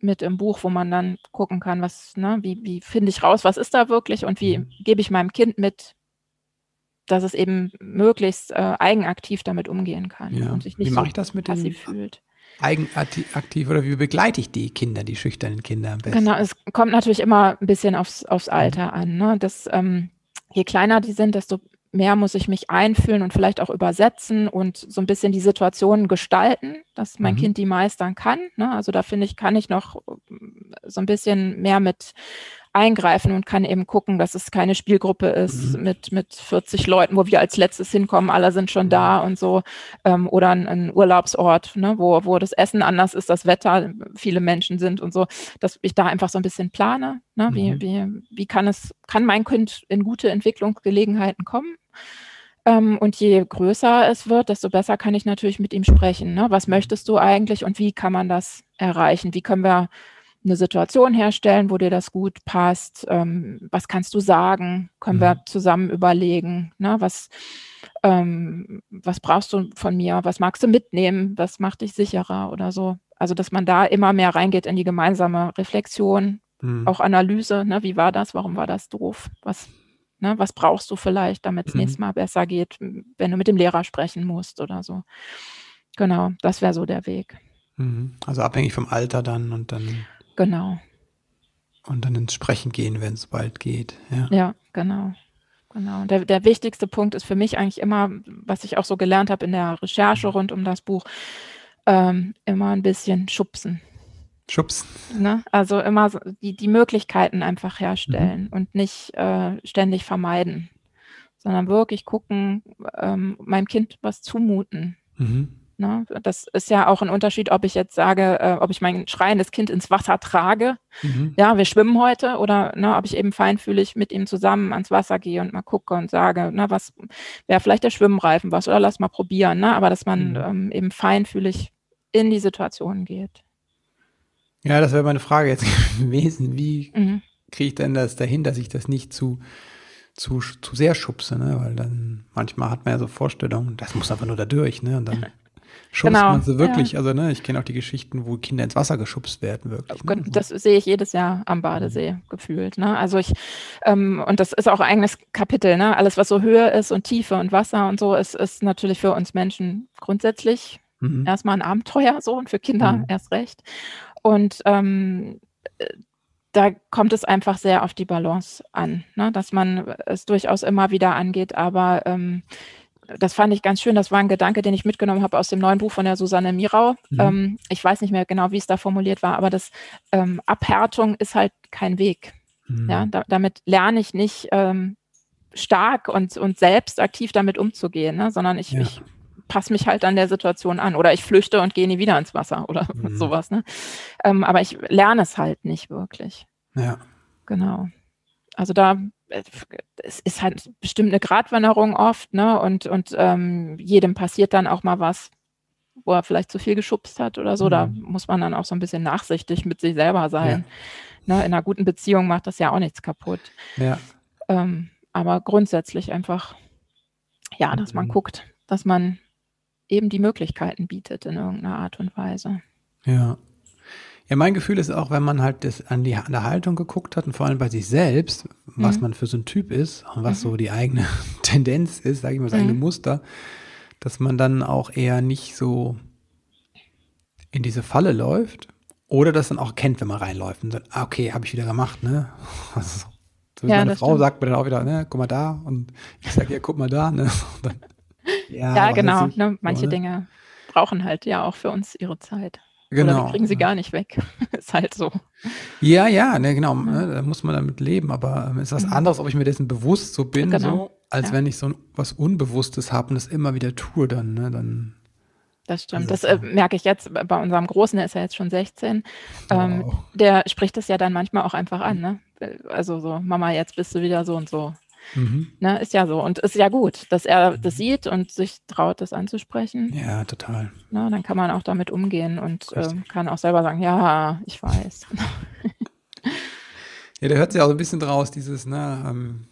mit im Buch, wo man dann gucken kann, was, ne, wie, wie finde ich raus, was ist da wirklich und wie Mhm. gebe ich meinem Kind mit, dass es eben möglichst äh, eigenaktiv damit umgehen kann Ja. und sich Wie nicht mache so ich das mit passiv fühlt. eigenaktiv oder wie begleite ich die Kinder, die schüchternen Kinder am besten? Genau, es kommt natürlich immer ein bisschen aufs, aufs Alter an. Ne? Das, ähm, je kleiner die sind, desto mehr muss ich mich einfühlen und vielleicht auch übersetzen und so ein bisschen die Situationen gestalten, dass mein Mhm. Kind die meistern kann. Ne? Also da finde ich, kann ich noch ähm, so ein bisschen mehr mit eingreifen und kann eben gucken, dass es keine Spielgruppe ist Mhm. mit, mit 40 Leuten, wo wir als letztes hinkommen, alle sind schon Mhm. da und so. Ähm, oder ein, ein Urlaubsort, ne? wo, wo das Essen anders ist, das Wetter, viele Menschen sind und so, dass ich da einfach so ein bisschen plane. Ne? Wie, Mhm. wie, wie kann es, kann mein Kind in gute Entwicklungsgelegenheiten kommen? Ähm, und je größer es wird, desto besser kann ich natürlich mit ihm sprechen. Ne? Was möchtest du eigentlich und wie kann man das erreichen? Wie können wir eine Situation herstellen, wo dir das gut passt? Ähm, was kannst du sagen? Können Mhm. wir zusammen überlegen? Ne? Was, ähm, was brauchst du von mir? Was magst du mitnehmen? Was macht dich sicherer oder so? Also, dass man da immer mehr reingeht in die gemeinsame Reflexion, Mhm. auch Analyse. Ne? Wie war das? Warum war das doof? Was, ne? was brauchst du vielleicht, damit es Mhm. nächstes Mal besser geht, wenn du mit dem Lehrer sprechen musst oder so? Genau, das wäre so der Weg. Mhm. Also abhängig vom Alter dann und dann Genau. und dann ins Sprechen gehen, wenn es bald geht. Ja. Ja, genau. Genau. Der, der wichtigste Punkt ist für mich eigentlich immer, was ich auch so gelernt habe in der Recherche rund um das Buch, ähm, immer ein bisschen schubsen. Schubs. Ne? Also immer so die, die Möglichkeiten einfach herstellen und nicht äh, ständig vermeiden, sondern wirklich gucken, ähm, meinem Kind was zumuten. Mhm. Ne? Das ist ja auch ein Unterschied, ob ich jetzt sage, äh, ob ich mein schreiendes Kind ins Wasser trage Mhm. ja, wir schwimmen heute oder ne, ob ich eben feinfühlig mit ihm zusammen ans Wasser gehe und mal gucke und sage, na, was wäre vielleicht der Schwimmreifen was oder lass mal probieren, ne? aber dass man Mhm. ähm, eben feinfühlig in die Situation geht. Ja, das wäre meine Frage jetzt gewesen. Wie Mhm. kriege ich denn das dahin, dass ich das nicht zu, zu, zu sehr schubse, ne? Weil dann manchmal hat man ja so Vorstellungen, das muss einfach nur da durch, ne? Und dann schubst Genau, man so wirklich. Also, ne, ich kenne auch die Geschichten, wo Kinder ins Wasser geschubst werden, wirklich. Ne? Gen- Das sehe ich jedes Jahr am Badesee gefühlt. Ne? Also ich, ähm, und das ist auch ein eigenes Kapitel, ne? Alles, was so Höhe ist und Tiefe und Wasser und so, ist, ist natürlich für uns Menschen grundsätzlich Mhm. erstmal ein Abenteuer so und für Kinder Mhm. erst recht. Und ähm, äh, da kommt es einfach sehr auf die Balance an, ne? dass man es durchaus immer wieder angeht. Aber ähm, das fand ich ganz schön. Das war ein Gedanke, den ich mitgenommen habe aus dem neuen Buch von der Susanne Mirau. Mhm. Ähm, ich weiß nicht mehr genau, wie es da formuliert war, aber das ähm, Abhärtung ist halt kein Weg. Mhm. Ja, da, damit lerne ich nicht ähm, stark und, und selbst aktiv damit umzugehen, ne? sondern ich, Ja. ich passe mich halt an der Situation an oder ich flüchte und gehe nie wieder ins Wasser oder Mhm. sowas. Ne? Ähm, aber ich lerne es halt nicht wirklich. ja. Genau. Also da es ist halt bestimmt eine Gratwanderung oft, ne? Und, und ähm, jedem passiert dann auch mal was, wo er vielleicht zu viel geschubst hat oder so. Mhm. Da muss man dann auch so ein bisschen nachsichtig mit sich selber sein. Ja. Ne, in einer guten Beziehung macht das ja auch nichts kaputt. Ja. Ähm, aber grundsätzlich einfach, ja, dass man mhm. guckt, dass man eben die Möglichkeiten bietet in irgendeiner Art und Weise. Ja. Ja, mein Gefühl ist auch, wenn man halt das an die an der Haltung geguckt hat und vor allem bei sich selbst, was mhm. man für so ein Typ ist und was mhm. so die eigene Tendenz ist, sage ich mal, das mhm. eigene Muster, dass man dann auch eher nicht so in diese Falle läuft oder das dann auch kennt, wenn man reinläuft und sagt, ah, okay, habe ich wieder gemacht, ne? Also, so ja, meine Frau stimmt. sagt mir dann auch wieder, ne, guck mal da und ich sage, ja, guck mal da, ne? Dann, ja, ja genau, ne, manche so, ne? Dinge brauchen halt ja auch für uns ihre Zeit. Genau. Oder wir kriegen sie gar nicht weg. ist halt so. Ja, ja, ne, genau. Ne, da muss man damit leben. Aber ähm, ist was mhm. anderes, ob ich mir dessen bewusst so bin, genau. so, als ja. wenn ich so was Unbewusstes habe und das immer wieder tue, dann, ne, dann. Das stimmt. Das äh, merke ich jetzt bei unserem Großen, der ist ja jetzt schon 16. Ähm, wow. Der spricht das ja dann manchmal auch einfach an, ne? Also so, Mama, jetzt bist du wieder so und so. Mhm. Ne, ist ja so. Und ist ja gut, dass er das mhm. sieht und sich traut, das anzusprechen. Ja, total. Ne, dann kann man auch damit umgehen und äh, kann auch selber sagen, ja, ich weiß. ja, der hört sich auch so ein bisschen draus, dieses, ne, ähm,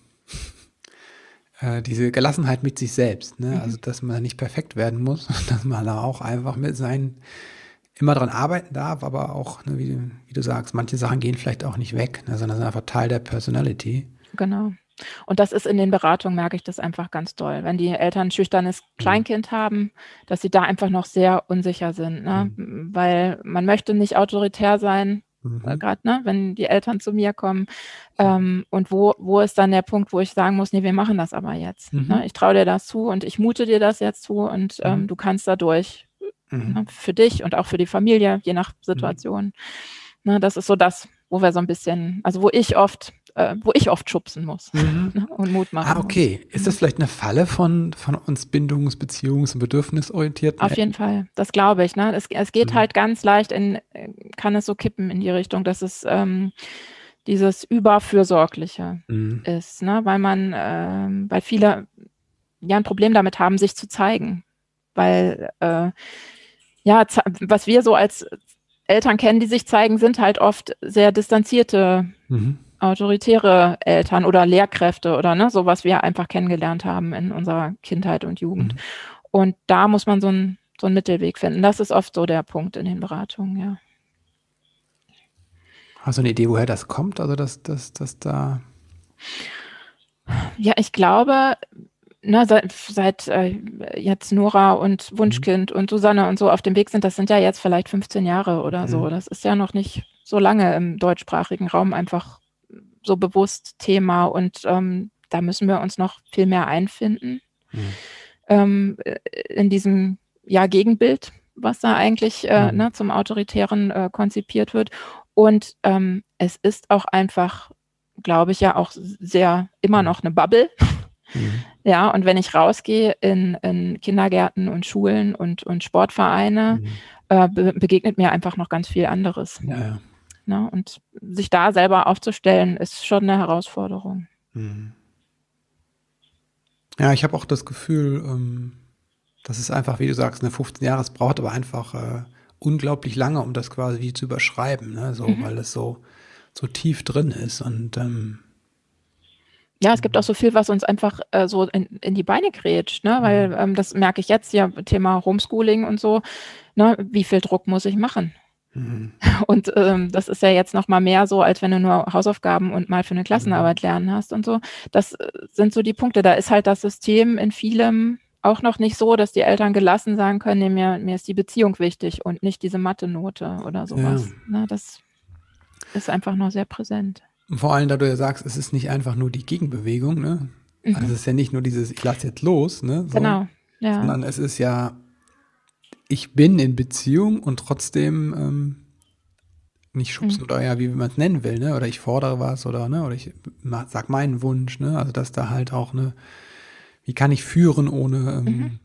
äh, diese Gelassenheit mit sich selbst, ne? Mhm. Also, dass man nicht perfekt werden muss, dass man da auch einfach mit seinen immer dran arbeiten darf, aber auch, ne, wie, wie, du sagst, manche Sachen gehen vielleicht auch nicht weg, ne, sondern sind einfach Teil der Personality. Genau. Und das ist in den Beratungen, merke ich das einfach ganz doll. Wenn die Eltern ein schüchternes mhm. Kleinkind mhm. haben, dass sie da einfach noch sehr unsicher sind, ne? Mhm. weil man möchte nicht autoritär sein, mhm. Äh, gerade ne? wenn die Eltern zu mir kommen. Ähm, und wo, wo ist dann der Punkt, wo ich sagen muss, nee, wir machen das aber jetzt. Ne? Mhm. Ich traue dir das zu und ich mute dir das jetzt zu und ähm, mhm. du kannst dadurch ne? für dich und auch für die Familie, je nach Situation. Ne? Das ist so das, wo wir so ein bisschen, also wo ich oft äh, wo ich oft schubsen muss mhm. ne, und Mut machen Ah, okay. Muss. Ist das vielleicht eine Falle von, von uns bindungs-, beziehungs- und bedürfnisorientierten? Auf jeden Fall, das glaube ich. Ne? Es, es geht mhm. halt ganz leicht in, kann es so kippen in die Richtung, dass es ähm, dieses Überfürsorgliche mhm. ist, ne? weil man, ähm, weil viele ja ein Problem damit haben, sich zu zeigen. Weil äh, ja, was wir so als Eltern kennen, die sich zeigen, sind halt oft sehr distanzierte mhm autoritäre Eltern oder Lehrkräfte oder ne, so was wir einfach kennengelernt haben in unserer Kindheit und Jugend. Mhm. Und da muss man so, ein, so einen Mittelweg finden. Das ist oft so der Punkt in den Beratungen, ja. Hast du eine Idee, woher das kommt? Also, dass, dass, dass da. Ja, ich glaube, ne, seit, seit äh, jetzt Nora und Wunschkind mhm. und Susanne und so auf dem Weg sind, das sind ja jetzt vielleicht 15 Jahre oder mhm. so. Das ist ja noch nicht so lange im deutschsprachigen Raum einfach so bewusst Thema und ähm, da müssen wir uns noch viel mehr einfinden mhm. ähm, äh, in diesem ja, Gegenbild, was da eigentlich äh, mhm. ne, zum Autoritären äh, konzipiert wird. Und ähm, es ist auch einfach, glaube ich, ja auch sehr immer noch eine Bubble. Mhm. Ja, und wenn ich rausgehe in, in Kindergärten und Schulen und, und Sportvereine, mhm. äh, be begegnet mir einfach noch ganz viel anderes. Ja, ja. Ne? Und sich da selber aufzustellen, ist schon eine Herausforderung. Mhm. Ja, ich habe auch das Gefühl, ähm, dass es einfach, wie du sagst, eine 15 Jahre, es braucht aber einfach äh, unglaublich lange, um das quasi wie zu überschreiben, ne? so, mhm. weil es so, so tief drin ist und ähm, ja, es gibt auch so viel, was uns einfach äh, so in, in die Beine grätscht, ne? weil mhm. ähm, das merke ich jetzt ja, Thema Homeschooling und so, ne? wie viel Druck muss ich machen? Mhm. Und ähm, das ist ja jetzt noch mal mehr so, als wenn du nur Hausaufgaben und mal für eine Klassenarbeit mhm. lernen hast und so. Das äh, sind so die Punkte. Da ist halt das System in vielem auch noch nicht so, dass die Eltern gelassen sagen können, nee, mir, mir ist die Beziehung wichtig und nicht diese Mathe-Note oder sowas. Ja. Na, ne, das ist einfach noch sehr präsent. Vor allem, da du ja sagst, es ist nicht einfach nur die Gegenbewegung, ne? Mhm. Also es ist ja nicht nur dieses, ich lasse jetzt los, ne? So, genau. Ja. Sondern es ist ja ich bin in Beziehung und trotzdem ähm, nicht schubsen mhm. oder ja, wie man es nennen will, ne? Oder ich fordere was oder ne, oder ich sag meinen Wunsch, ne? Also dass da halt auch ne, wie kann ich führen, ohne ähm, mhm.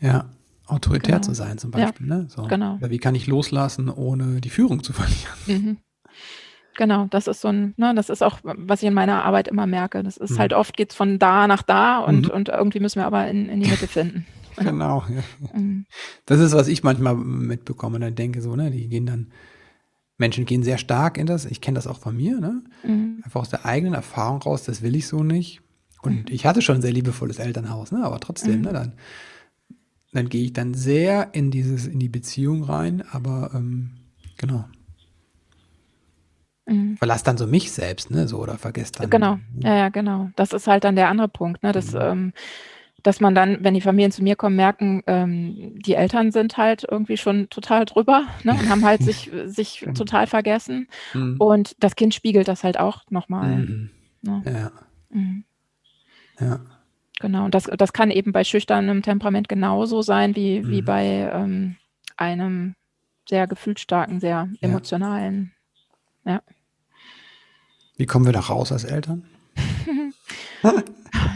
ja, autoritär genau. zu sein, zum Beispiel, ja, ne? So. Genau. Oder wie kann ich loslassen, ohne die Führung zu verlieren? Mhm. Genau, das ist so ein, ne, das ist auch, was ich in meiner Arbeit immer merke. Das ist mhm. halt oft geht es von da nach da und, mhm. und irgendwie müssen wir aber in, in die Mitte finden. Genau. Mhm. Das ist, was ich manchmal mitbekomme und dann denke so, ne, die gehen dann, Menschen gehen sehr stark in das, ich kenne das auch von mir, ne? Mhm. Einfach aus der eigenen Erfahrung raus, das will ich so nicht. Und mhm. ich hatte schon ein sehr liebevolles Elternhaus, ne? Aber trotzdem, mhm. ne, dann, dann gehe ich dann sehr in dieses, in die Beziehung rein, aber ähm, genau. Mhm. Verlass dann so mich selbst, ne, so oder vergesst dann. Genau, ja, ja, genau. Das ist halt dann der andere Punkt, ne, mhm. ähm, dass man dann, wenn die Familien zu mir kommen, merken, ähm, die Eltern sind halt irgendwie schon total drüber ne, und haben halt sich, sich total vergessen. Mhm. Und das Kind spiegelt das halt auch nochmal. Mhm. Ne? Ja. Mhm. Ja. Genau, und das, das kann eben bei schüchternem Temperament genauso sein wie, wie mhm. bei ähm, einem sehr gefühlsstarken, sehr emotionalen. Ja. Wie kommen wir da raus als Eltern?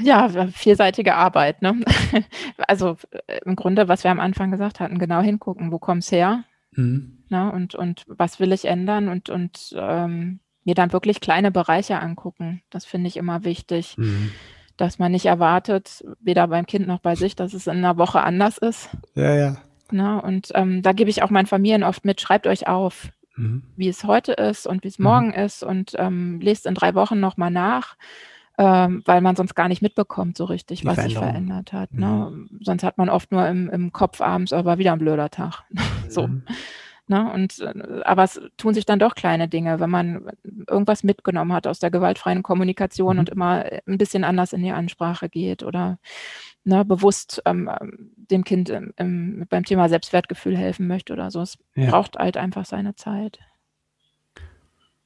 ja, vielseitige Arbeit. Ne? Also äh, im Grunde, was wir am Anfang gesagt hatten, genau hingucken, wo kommt es her? Mhm. Ne? Und, und was will ich ändern? Und, und ähm, mir dann wirklich kleine Bereiche angucken. Das finde ich immer wichtig. Mhm. Dass man nicht erwartet, weder beim Kind noch bei sich, dass es in einer Woche anders ist. Ja, ja. Ne? Und ähm, da gebe ich auch meinen Familien oft mit, schreibt euch auf, mhm. wie es heute ist und wie es mhm. morgen ist und ähm, lest in drei Wochen nochmal nach, ähm, weil man sonst gar nicht mitbekommt so richtig, Die was sich verändert hat. Ne? Mhm. Sonst hat man oft nur im, im Kopf abends, aber wieder ein blöder Tag. so. Mhm. Ne? Und, äh, aber es tun sich dann doch kleine Dinge, wenn man irgendwas mitgenommen hat aus der gewaltfreien Kommunikation mhm. und immer ein bisschen anders in die Ansprache geht oder ne, bewusst ähm, ähm, dem Kind im, im, beim Thema Selbstwertgefühl helfen möchte oder so. Es ja. braucht halt einfach seine Zeit.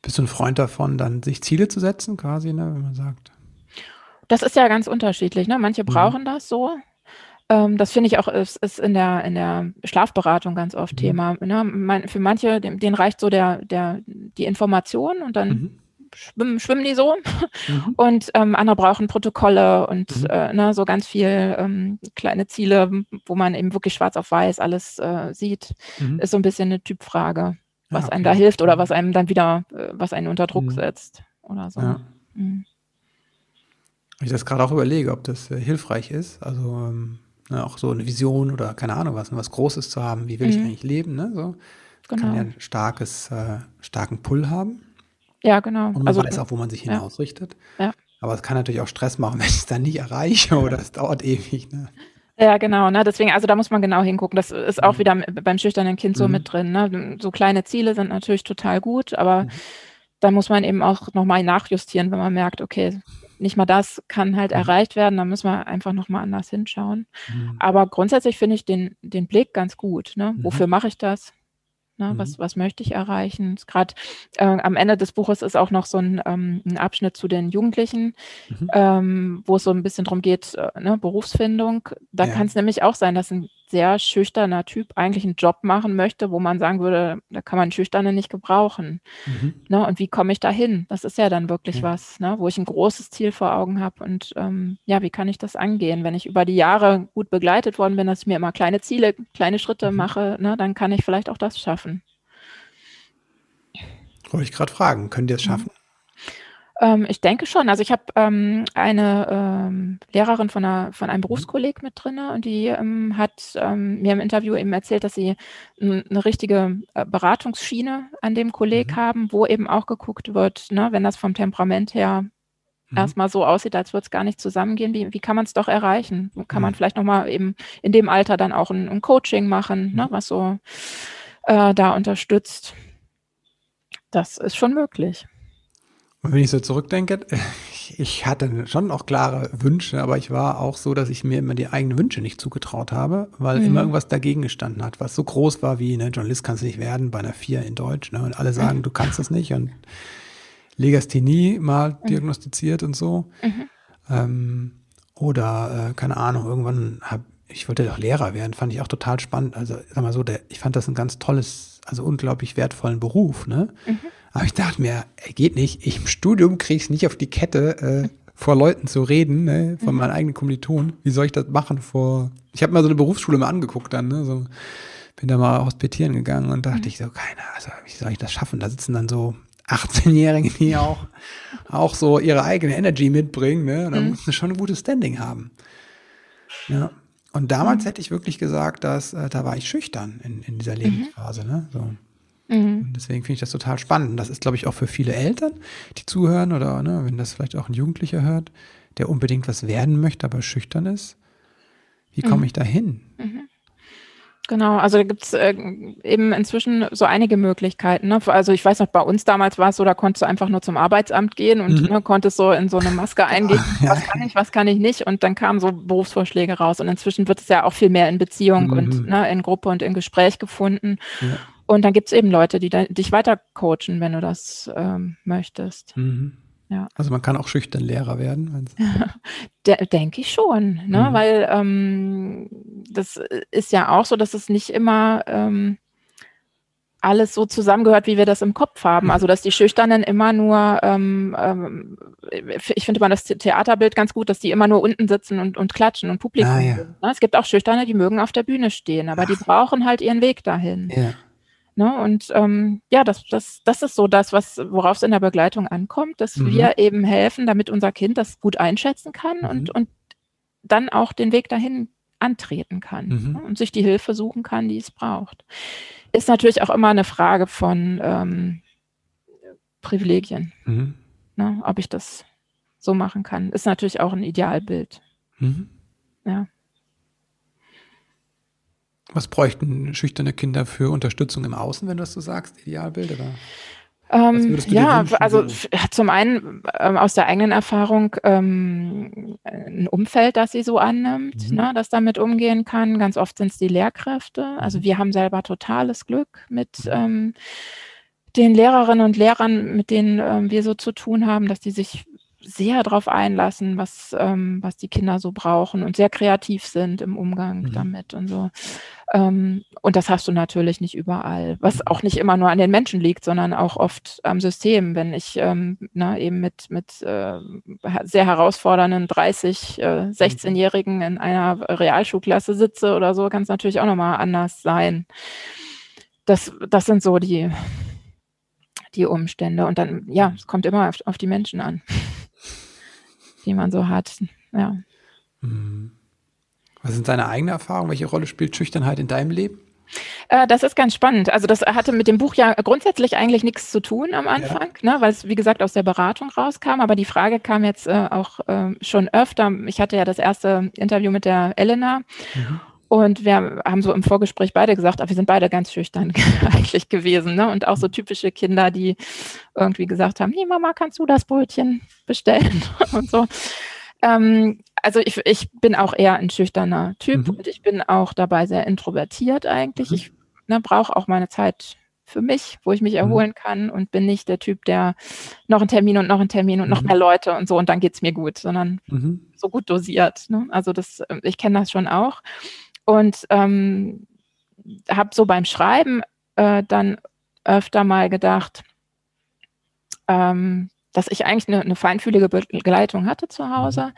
Bist du ein Freund davon, dann sich Ziele zu setzen, quasi, ne, wenn man sagt? Das ist ja ganz unterschiedlich. Ne? Manche mhm. brauchen das so. Ähm, das finde ich auch, ist, ist in, der, in der Schlafberatung ganz oft mhm. Thema. Ne? Man, für manche, denen reicht so der, der, die Information und dann mhm schwimmen, schwimmen die so. Mhm. Und ähm, andere brauchen Protokolle und mhm. äh, ne, so ganz viel ähm, kleine Ziele, wo man eben wirklich schwarz auf weiß alles äh, sieht. Mhm. Ist so ein bisschen eine Typfrage, was ja, okay. einem da hilft oder was einem dann wieder, äh, was einen unter Druck mhm. setzt oder so. Ja. Ich das gerade auch überlege, ob das äh, hilfreich ist. Also ähm, ne, auch so eine Vision oder keine Ahnung was, was Großes zu haben. Wie will ich mhm. eigentlich leben? Ne? So. Genau. Kann ja ein starkes, äh, starken Pull haben. Ja, genau. Und man also, weiß auch, wo man sich hinausrichtet. Ja. ja. Aber es kann natürlich auch Stress machen, wenn ich es dann nicht erreiche oder es dauert ewig. Ne? Ja, genau. Ne? Deswegen, also da muss man genau hingucken. Das ist auch mhm. wieder beim schüchternen Kind so mhm. mit drin. Ne? So kleine Ziele sind natürlich total gut, aber mhm. Da muss man eben auch nochmal nachjustieren, wenn man merkt, okay, nicht mal das kann halt mhm. erreicht werden, dann müssen wir einfach nochmal anders hinschauen. Mhm. Aber grundsätzlich finde ich den, den Blick ganz gut. Ne? Wofür mhm. mache ich das? Ne, mhm. was, was möchte ich erreichen? Gerade äh, am Ende des Buches ist auch noch so ein, ähm, ein Abschnitt zu den Jugendlichen, mhm. ähm, wo es so ein bisschen darum geht, äh, ne, Berufsfindung. Da ja. kann es nämlich auch sein, dass ein sehr schüchterner Typ eigentlich einen Job machen möchte, wo man sagen würde, da kann man Schüchterne nicht gebrauchen. Mhm. Ne, und wie komme ich da hin? Das ist ja dann wirklich ja. was, ne, wo ich ein großes Ziel vor Augen habe. Und ähm, ja, wie kann ich das angehen? Wenn ich über die Jahre gut begleitet worden bin, dass ich mir immer kleine Ziele, kleine Schritte mhm. mache, ne, dann kann ich vielleicht auch das schaffen. Wollte ich gerade fragen, können die es mhm. schaffen? Ähm, ich denke schon. Also ich habe ähm, eine ähm, Lehrerin von, einer, von einem mhm. Berufskolleg mit drin und die ähm, hat ähm, mir im Interview eben erzählt, dass sie eine richtige äh, Beratungsschiene an dem Kolleg mhm. haben, wo eben auch geguckt wird, ne, wenn das vom Temperament her mhm. erstmal so aussieht, als würde es gar nicht zusammengehen, wie, wie kann man es doch erreichen? Kann man mhm. vielleicht nochmal eben in dem Alter dann auch ein, ein Coaching machen, ne, mhm. was so äh, da unterstützt. Das ist schon möglich. Und wenn ich so zurückdenke, ich hatte schon auch klare Wünsche, aber ich war auch so, dass ich mir immer die eigenen Wünsche nicht zugetraut habe, weil mhm. immer irgendwas dagegen gestanden hat, was so groß war wie, ne, Journalist kannst du nicht werden bei einer Vier in Deutsch, ne, und alle sagen, mhm. du kannst es nicht und Legasthenie mal mhm. diagnostiziert und so. Mhm. Ähm, oder, äh, keine Ahnung, irgendwann habe ich wollte doch Lehrer werden, fand ich auch total spannend. Also, sag mal so, der, ich fand das ein ganz tolles, also unglaublich wertvollen Beruf, ne? Mhm. Aber ich dachte mir, ey, geht nicht. Ich im Studium kriege es nicht auf die Kette, äh, vor Leuten zu reden, ne, von mhm. meinen eigenen Kommilitonen. Wie soll ich das machen vor. Ich habe mal so eine Berufsschule mal angeguckt dann, ne? So, bin da mal hospitieren gegangen und dachte mhm. ich so, keine, also wie soll ich das schaffen? Da sitzen dann so 18-Jährige, die auch, auch so ihre eigene Energy mitbringen, ne? Da mhm. musst du schon ein gutes Standing haben. Ja. Und damals mhm. hätte ich wirklich gesagt, dass äh, da war ich schüchtern in, in dieser mhm. Lebensphase. Mhm. Ne? So. Mhm. Und deswegen finde ich das total spannend. Das ist, glaube ich, auch für viele Eltern, die zuhören oder ne, wenn das vielleicht auch ein Jugendlicher hört, der unbedingt was werden möchte, aber schüchtern ist. Wie komme mhm. ich da hin? Genau, also da gibt's äh, eben inzwischen so einige Möglichkeiten. Ne? Also ich weiß noch, bei uns damals war es so, da konntest du einfach nur zum Arbeitsamt gehen und mhm. ne, konntest so in so eine Maske eingehen, ja. was kann ich, was kann ich nicht und dann kamen so Berufsvorschläge raus und inzwischen wird es ja auch viel mehr in Beziehung mhm. und ne, in Gruppe und in Gespräch gefunden. Ja. Und dann gibt es eben Leute, die da, dich weiter coachen, wenn du das ähm, möchtest. Mhm. Ja. Also man kann auch schüchtern Lehrer werden. Denke ich schon, ne? Mhm. weil ähm, das ist ja auch so, dass es nicht immer ähm, alles so zusammengehört, wie wir das im Kopf haben. Also dass die Schüchternen immer nur, ähm, ähm, ich finde mal das Theaterbild ganz gut, dass die immer nur unten sitzen und, und klatschen und Publikum ah, ja. sind. Ne? Es gibt auch Schüchterne, die mögen auf der Bühne stehen, aber Ach. die brauchen halt ihren Weg dahin. Ja. Ne? Und ähm, ja, das, das, das ist so das, was, worauf es in der Begleitung ankommt, dass mhm. wir eben helfen, damit unser Kind das gut einschätzen kann mhm. und, und dann auch den Weg dahin antreten kann mhm. ne? und sich die Hilfe suchen kann, die es braucht. Ist natürlich auch immer eine Frage von ähm, Privilegien, mhm. ne? ob ich das so machen kann. Ist natürlich auch ein Idealbild. Mhm. Ja. Was bräuchten schüchterne Kinder für Unterstützung im Außen, wenn du das so sagst, Idealbild? Oder? Ähm, ja, also zum einen ähm, aus der eigenen Erfahrung ähm, ein Umfeld, das sie so annimmt, mhm. ne, das damit umgehen kann. Ganz oft sind es die Lehrkräfte. Also mhm. wir haben selber totales Glück mit mhm. ähm, den Lehrerinnen und Lehrern, mit denen ähm, wir so zu tun haben, dass die sich sehr darauf einlassen, was, ähm, was die Kinder so brauchen und sehr kreativ sind im Umgang mhm. damit und so. Ähm, und das hast du natürlich nicht überall, was mhm. auch nicht immer nur an den Menschen liegt, sondern auch oft am System. Wenn ich ähm, na, eben mit, mit äh, sehr herausfordernden 30, äh, 16-Jährigen mhm. in einer Realschulklasse sitze oder so, kann es natürlich auch nochmal anders sein. Das, das sind so die, die Umstände. Und dann, ja, es kommt immer auf, auf die Menschen an die man so hat. Ja. Mhm. Was sind deine eigenen Erfahrungen? Welche Rolle spielt Schüchternheit in deinem Leben? Äh, das ist ganz spannend. Also das hatte mit dem Buch ja grundsätzlich eigentlich nichts zu tun am Anfang, ja. ne, weil es wie gesagt aus der Beratung rauskam. Aber die Frage kam jetzt äh, auch äh, schon öfter. Ich hatte ja das erste Interview mit der Elena. Mhm. Und wir haben so im Vorgespräch beide gesagt, wir sind beide ganz schüchtern eigentlich gewesen. Ne? Und auch so typische Kinder, die irgendwie gesagt haben, hey Mama, kannst du das Brötchen bestellen? und so. Ähm, also ich, ich bin auch eher ein schüchterner Typ mhm. und ich bin auch dabei sehr introvertiert eigentlich. Mhm. Ich ne, brauche auch meine Zeit für mich, wo ich mich mhm. erholen kann und bin nicht der Typ, der noch einen Termin und noch einen Termin und noch mhm. mehr Leute und so und dann geht's mir gut, sondern mhm. so gut dosiert. Ne? Also das, ich kenne das schon auch. Und ähm, habe so beim Schreiben äh, dann öfter mal gedacht, ähm, dass ich eigentlich eine, eine, feinfühlige Begleitung hatte zu Hause,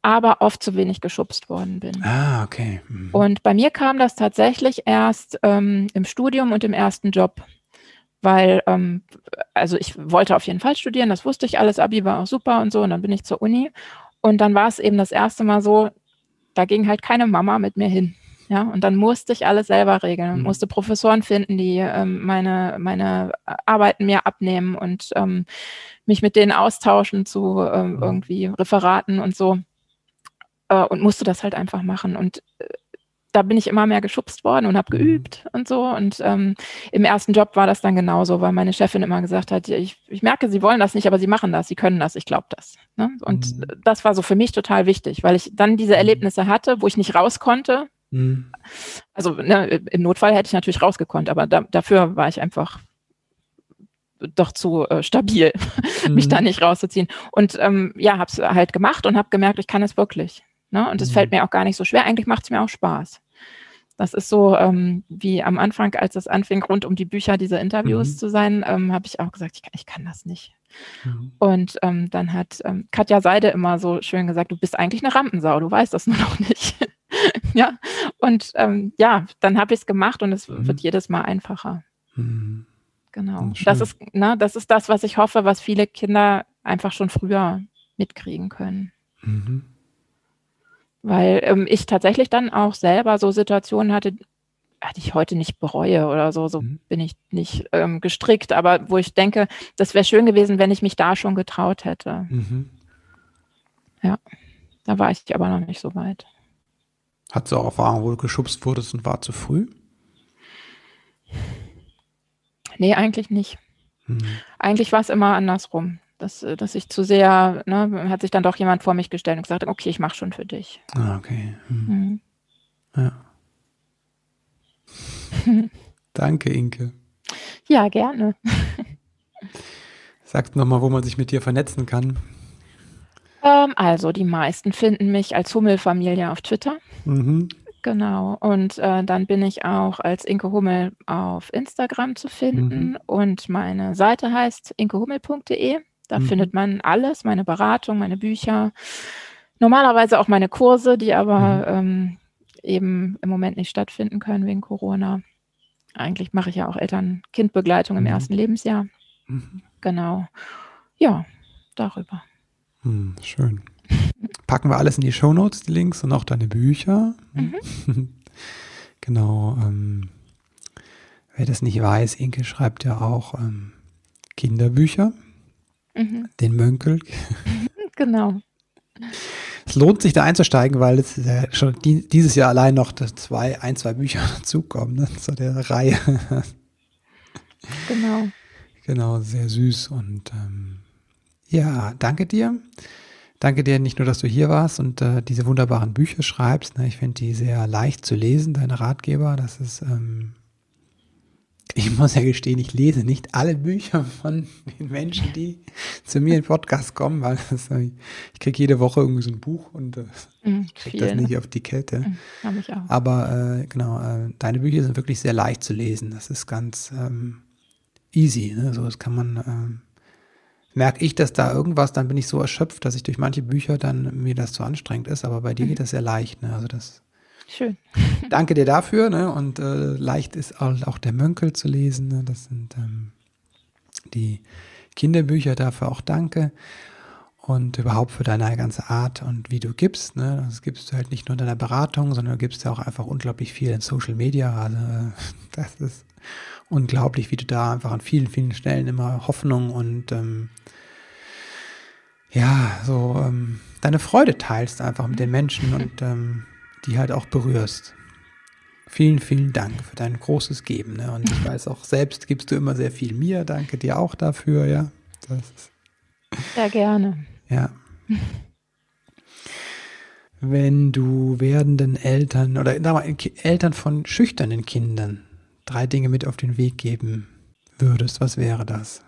aber oft zu wenig geschubst worden bin. Ah, okay. Mhm. Und bei mir kam das tatsächlich erst ähm, im Studium und im ersten Job. Weil, ähm, also ich wollte auf jeden Fall studieren, das wusste ich alles, Abi war auch super und so, und dann bin ich zur Uni. Und dann war es eben das erste Mal so, da ging halt keine Mama mit mir hin. Ja, und dann musste ich alles selber regeln, mhm. musste Professoren finden, die ähm, meine, meine Arbeiten mir abnehmen und ähm, mich mit denen austauschen zu ähm, mhm. irgendwie Referaten und so. Äh, und musste das halt einfach machen. Und äh, da bin ich immer mehr geschubst worden und habe mhm. geübt und so. Und ähm, im ersten Job war das dann genauso, weil meine Chefin immer gesagt hat, ich, ich merke, sie wollen das nicht, aber sie machen das, sie können das, ich glaube das. Ne? Und mhm. das war so für mich total wichtig, weil ich dann diese mhm. Erlebnisse hatte, wo ich nicht raus konnte, Mhm. Also ne, im Notfall hätte ich natürlich rausgekonnt, aber da, dafür war ich einfach doch zu äh, stabil, mhm. mich da nicht rauszuziehen. Und ähm, ja, habe es halt gemacht und habe gemerkt, ich kann es wirklich. Ne? Und es mhm. fällt mir auch gar nicht so schwer. Eigentlich macht es mir auch Spaß. Das ist so ähm, wie am Anfang, als es anfing, rund um die Bücher diese Interviews mhm. zu sein, ähm, habe ich auch gesagt, ich kann, ich kann das nicht. Mhm. Und ähm, dann hat ähm, Katja Seide immer so schön gesagt, du bist eigentlich eine Rampensau, du weißt das nur noch nicht. ja, und ähm, ja, dann habe ich es gemacht und es mhm. wird jedes Mal einfacher. Mhm. Genau. Das ist, ne, das ist das, was ich hoffe, was viele Kinder einfach schon früher mitkriegen können. Mhm. weil ähm, ich tatsächlich dann auch selber so Situationen hatte, die ich heute nicht bereue oder so, so mhm. bin ich nicht ähm, gestrickt, aber wo ich denke, das wäre schön gewesen, wenn ich mich da schon getraut hätte. Mhm. Ja, da war ich aber noch nicht so weit. Hat du auch Erfahrung, wo du geschubst wurdest und war zu früh? Nee, eigentlich nicht. Mhm. Eigentlich war es immer andersrum. Dass, dass ich zu sehr, ne, hat sich dann doch jemand vor mich gestellt und gesagt, okay, ich mache schon für dich. Ah, okay. Mhm. Mhm. Ja. Danke, Inke. Ja, gerne. Sag nochmal, wo man sich mit dir vernetzen kann. Ähm, also, die meisten finden mich als Hummelfamilie auf Twitter. Mhm. Genau. Und äh, dann bin ich auch als Inke Hummel auf Instagram zu finden. Mhm. Und meine Seite heißt inkehummel.de. Da mhm. findet man alles, meine Beratung, meine Bücher, normalerweise auch meine Kurse, die aber mhm. ähm, eben im Moment nicht stattfinden können wegen Corona. Eigentlich mache ich ja auch Eltern-Kind-Begleitung im mhm. ersten Lebensjahr. Mhm. Genau. Ja, darüber. Hm, schön. Packen wir alles in die Shownotes, die Links und auch deine Bücher. Mhm. genau. Ähm, wer das nicht weiß, Inke schreibt ja auch ähm, Kinderbücher. Mhm. Den Mönkel. genau. Es lohnt sich da einzusteigen, weil es ja schon die, dieses Jahr allein noch zwei, ein, zwei Bücher dazukommen, ne? zu der Reihe. Genau. Genau, sehr süß und ähm, ja, danke dir. Danke dir nicht nur, dass du hier warst und äh, diese wunderbaren Bücher schreibst. Ne? Ich finde die sehr leicht zu lesen, deine Ratgeber. Das ist, ähm, ich muss ja gestehen, ich lese nicht alle Bücher von den Menschen, die zu mir in Podcast kommen, weil das, äh, ich kriege jede Woche irgendwie so ein Buch und äh, mm, kriege das nicht auf die Kette. Mm, ich auch. Aber äh, genau, äh, deine Bücher sind wirklich sehr leicht zu lesen. Das ist ganz ähm, easy. Ne? So, das kann man ähm, merke ich, dass da irgendwas, dann bin ich so erschöpft, dass ich durch manche Bücher dann mir das zu anstrengend ist, aber bei dir mhm. geht das sehr leicht. Ne? Also das Schön. Danke dir dafür. Ne? Und äh, leicht ist auch, auch, der Mönkel zu lesen. Ne? Das sind ähm, die Kinderbücher. Dafür auch danke. Und überhaupt für deine ganze Art und wie du gibst. Ne? Das gibst du halt nicht nur in deiner Beratung, sondern du gibst ja auch einfach unglaublich viel in Social Media. Also äh, das ist unglaublich, wie du da einfach an vielen, vielen Stellen immer Hoffnung und ähm, ja, so ähm, deine Freude teilst einfach mit den Menschen und ähm, die halt auch berührst. Vielen, vielen Dank für dein großes Geben. Ne? Und ich weiß auch, selbst gibst du immer sehr viel mir. Danke dir auch dafür, ja. sehr gerne. Ja. Wenn du werdenden Eltern oder mal, Eltern von schüchternen Kindern drei Dinge mit auf den Weg geben würdest, was wäre das?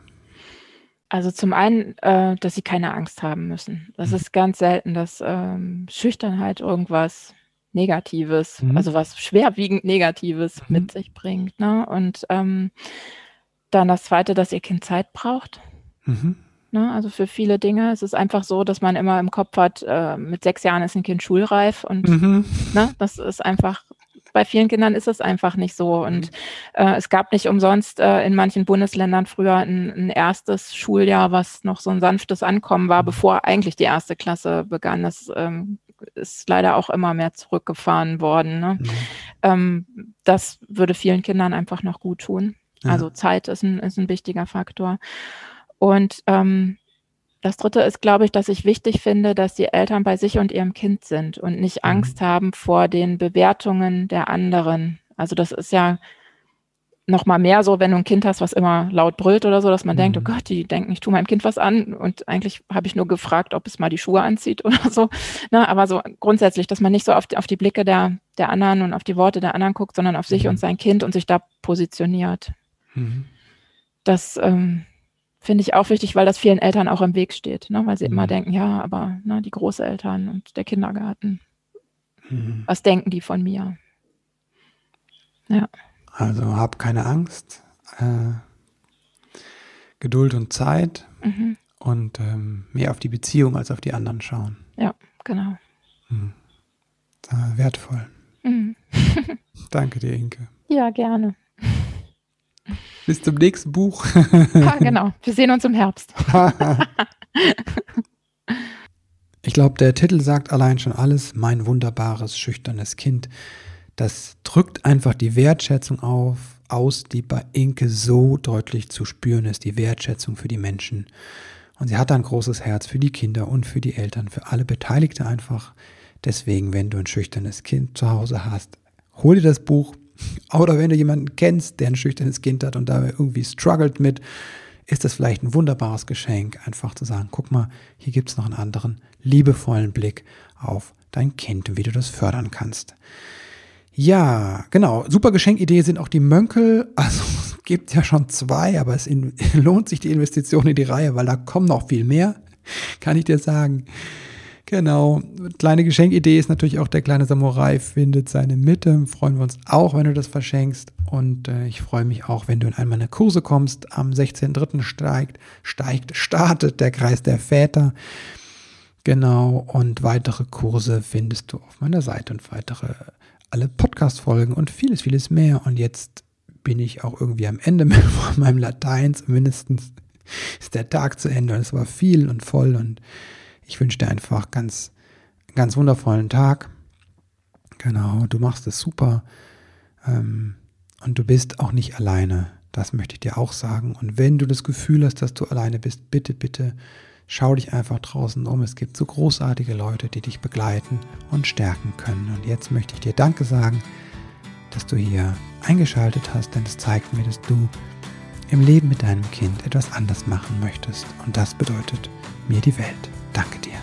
Also zum einen, äh, dass sie keine Angst haben müssen. Das mhm. ist ganz selten, dass ähm, Schüchternheit irgendwas Negatives, mhm. also was schwerwiegend Negatives mhm. mit sich bringt. Ne? Und ähm, dann das Zweite, dass ihr Kind Zeit braucht. Mhm. Ne? Also für viele Dinge. Es ist einfach so, dass man immer im Kopf hat, äh, mit sechs Jahren ist ein Kind schulreif und mhm. ne, das ist einfach bei vielen Kindern ist es einfach nicht so. Und mhm. äh, es gab nicht umsonst äh, in manchen Bundesländern früher ein, ein, erstes Schuljahr, was noch so ein sanftes Ankommen war, mhm. bevor eigentlich die erste Klasse begann. Das ähm, ist leider auch immer mehr zurückgefahren worden. Ne? Mhm. Ähm, das würde vielen Kindern einfach noch gut tun. Ja. Also Zeit ist ein, ist ein wichtiger Faktor. Und ähm, das Dritte ist, glaube ich, dass ich wichtig finde, dass die Eltern bei sich und ihrem Kind sind und nicht mhm. Angst haben vor den Bewertungen der anderen. Also das ist ja noch mal mehr so, wenn du ein Kind hast, was immer laut brüllt oder so, dass man mhm. denkt, oh mhm. Gott, die denken, ich tue meinem Kind was an und eigentlich habe ich nur gefragt, ob es mal die Schuhe anzieht oder so. Na, ne, aber so grundsätzlich, dass man nicht so auf die, auf die Blicke der, der anderen und auf die Worte der anderen guckt, sondern auf sich mhm. und sein Kind und sich da positioniert. Mhm. Das ähm, finde ich auch wichtig, weil das vielen Eltern auch im Weg steht, ne? weil sie mhm. immer denken, ja, aber ne, die Großeltern und der Kindergarten, mhm. was denken die von mir? Ja. Also hab keine Angst, äh, Geduld und Zeit mhm. und ähm, mehr auf die Beziehung als auf die anderen schauen. Ja, genau. Mhm. Wertvoll. Mhm. Danke dir, Inke. Ja, gerne. Bis zum nächsten Buch. ah, genau. Wir sehen uns im Herbst. ich glaube, der Titel sagt allein schon alles. Mein wunderbares, schüchternes Kind. Das drückt einfach die Wertschätzung auf, aus, die bei Inke so deutlich zu spüren ist, die Wertschätzung für die Menschen. Und sie hat ein großes Herz für die Kinder und für die Eltern, für alle Beteiligte einfach. Deswegen, wenn du ein schüchternes Kind zu Hause hast, hol dir das Buch. Oder wenn du jemanden kennst, der ein schüchternes Kind hat und da irgendwie struggelt mit, ist das vielleicht ein wunderbares Geschenk, einfach zu sagen, guck mal, hier gibt es noch einen anderen liebevollen Blick auf dein Kind und wie du das fördern kannst. Ja, genau. Super Geschenkidee sind auch die Mönkel. Also es gibt ja schon zwei, aber es in, lohnt sich die Investition in die Reihe, weil da kommen noch viel mehr, kann ich dir sagen. Genau. Kleine Geschenkidee ist natürlich auch der kleine Samurai findet seine Mitte. Freuen wir uns auch, wenn du das verschenkst. Und äh, ich freue mich auch, wenn du in einen meiner Kurse kommst. Am 16.03. steigt, steigt, startet der Kreis der Väter. Genau. Und weitere Kurse findest du auf meiner Seite und weitere alle Podcast-Folgen und vieles, vieles mehr. Und jetzt bin ich auch irgendwie am Ende von meinem Latein. Mindestens ist der Tag zu Ende und es war viel und voll. Und ich wünsche dir einfach ganz, ganz wundervollen Tag. Genau, du machst es super. Ähm, und du bist auch nicht alleine. Das möchte ich dir auch sagen. Und wenn du das Gefühl hast, dass du alleine bist, bitte, bitte Schau dich einfach draußen um. Es gibt so großartige Leute, die dich begleiten und stärken können. Und jetzt möchte ich dir Danke sagen, dass du hier eingeschaltet hast, denn es zeigt mir, dass du im Leben mit deinem Kind etwas anders machen möchtest. Und das bedeutet mir die Welt. Danke dir.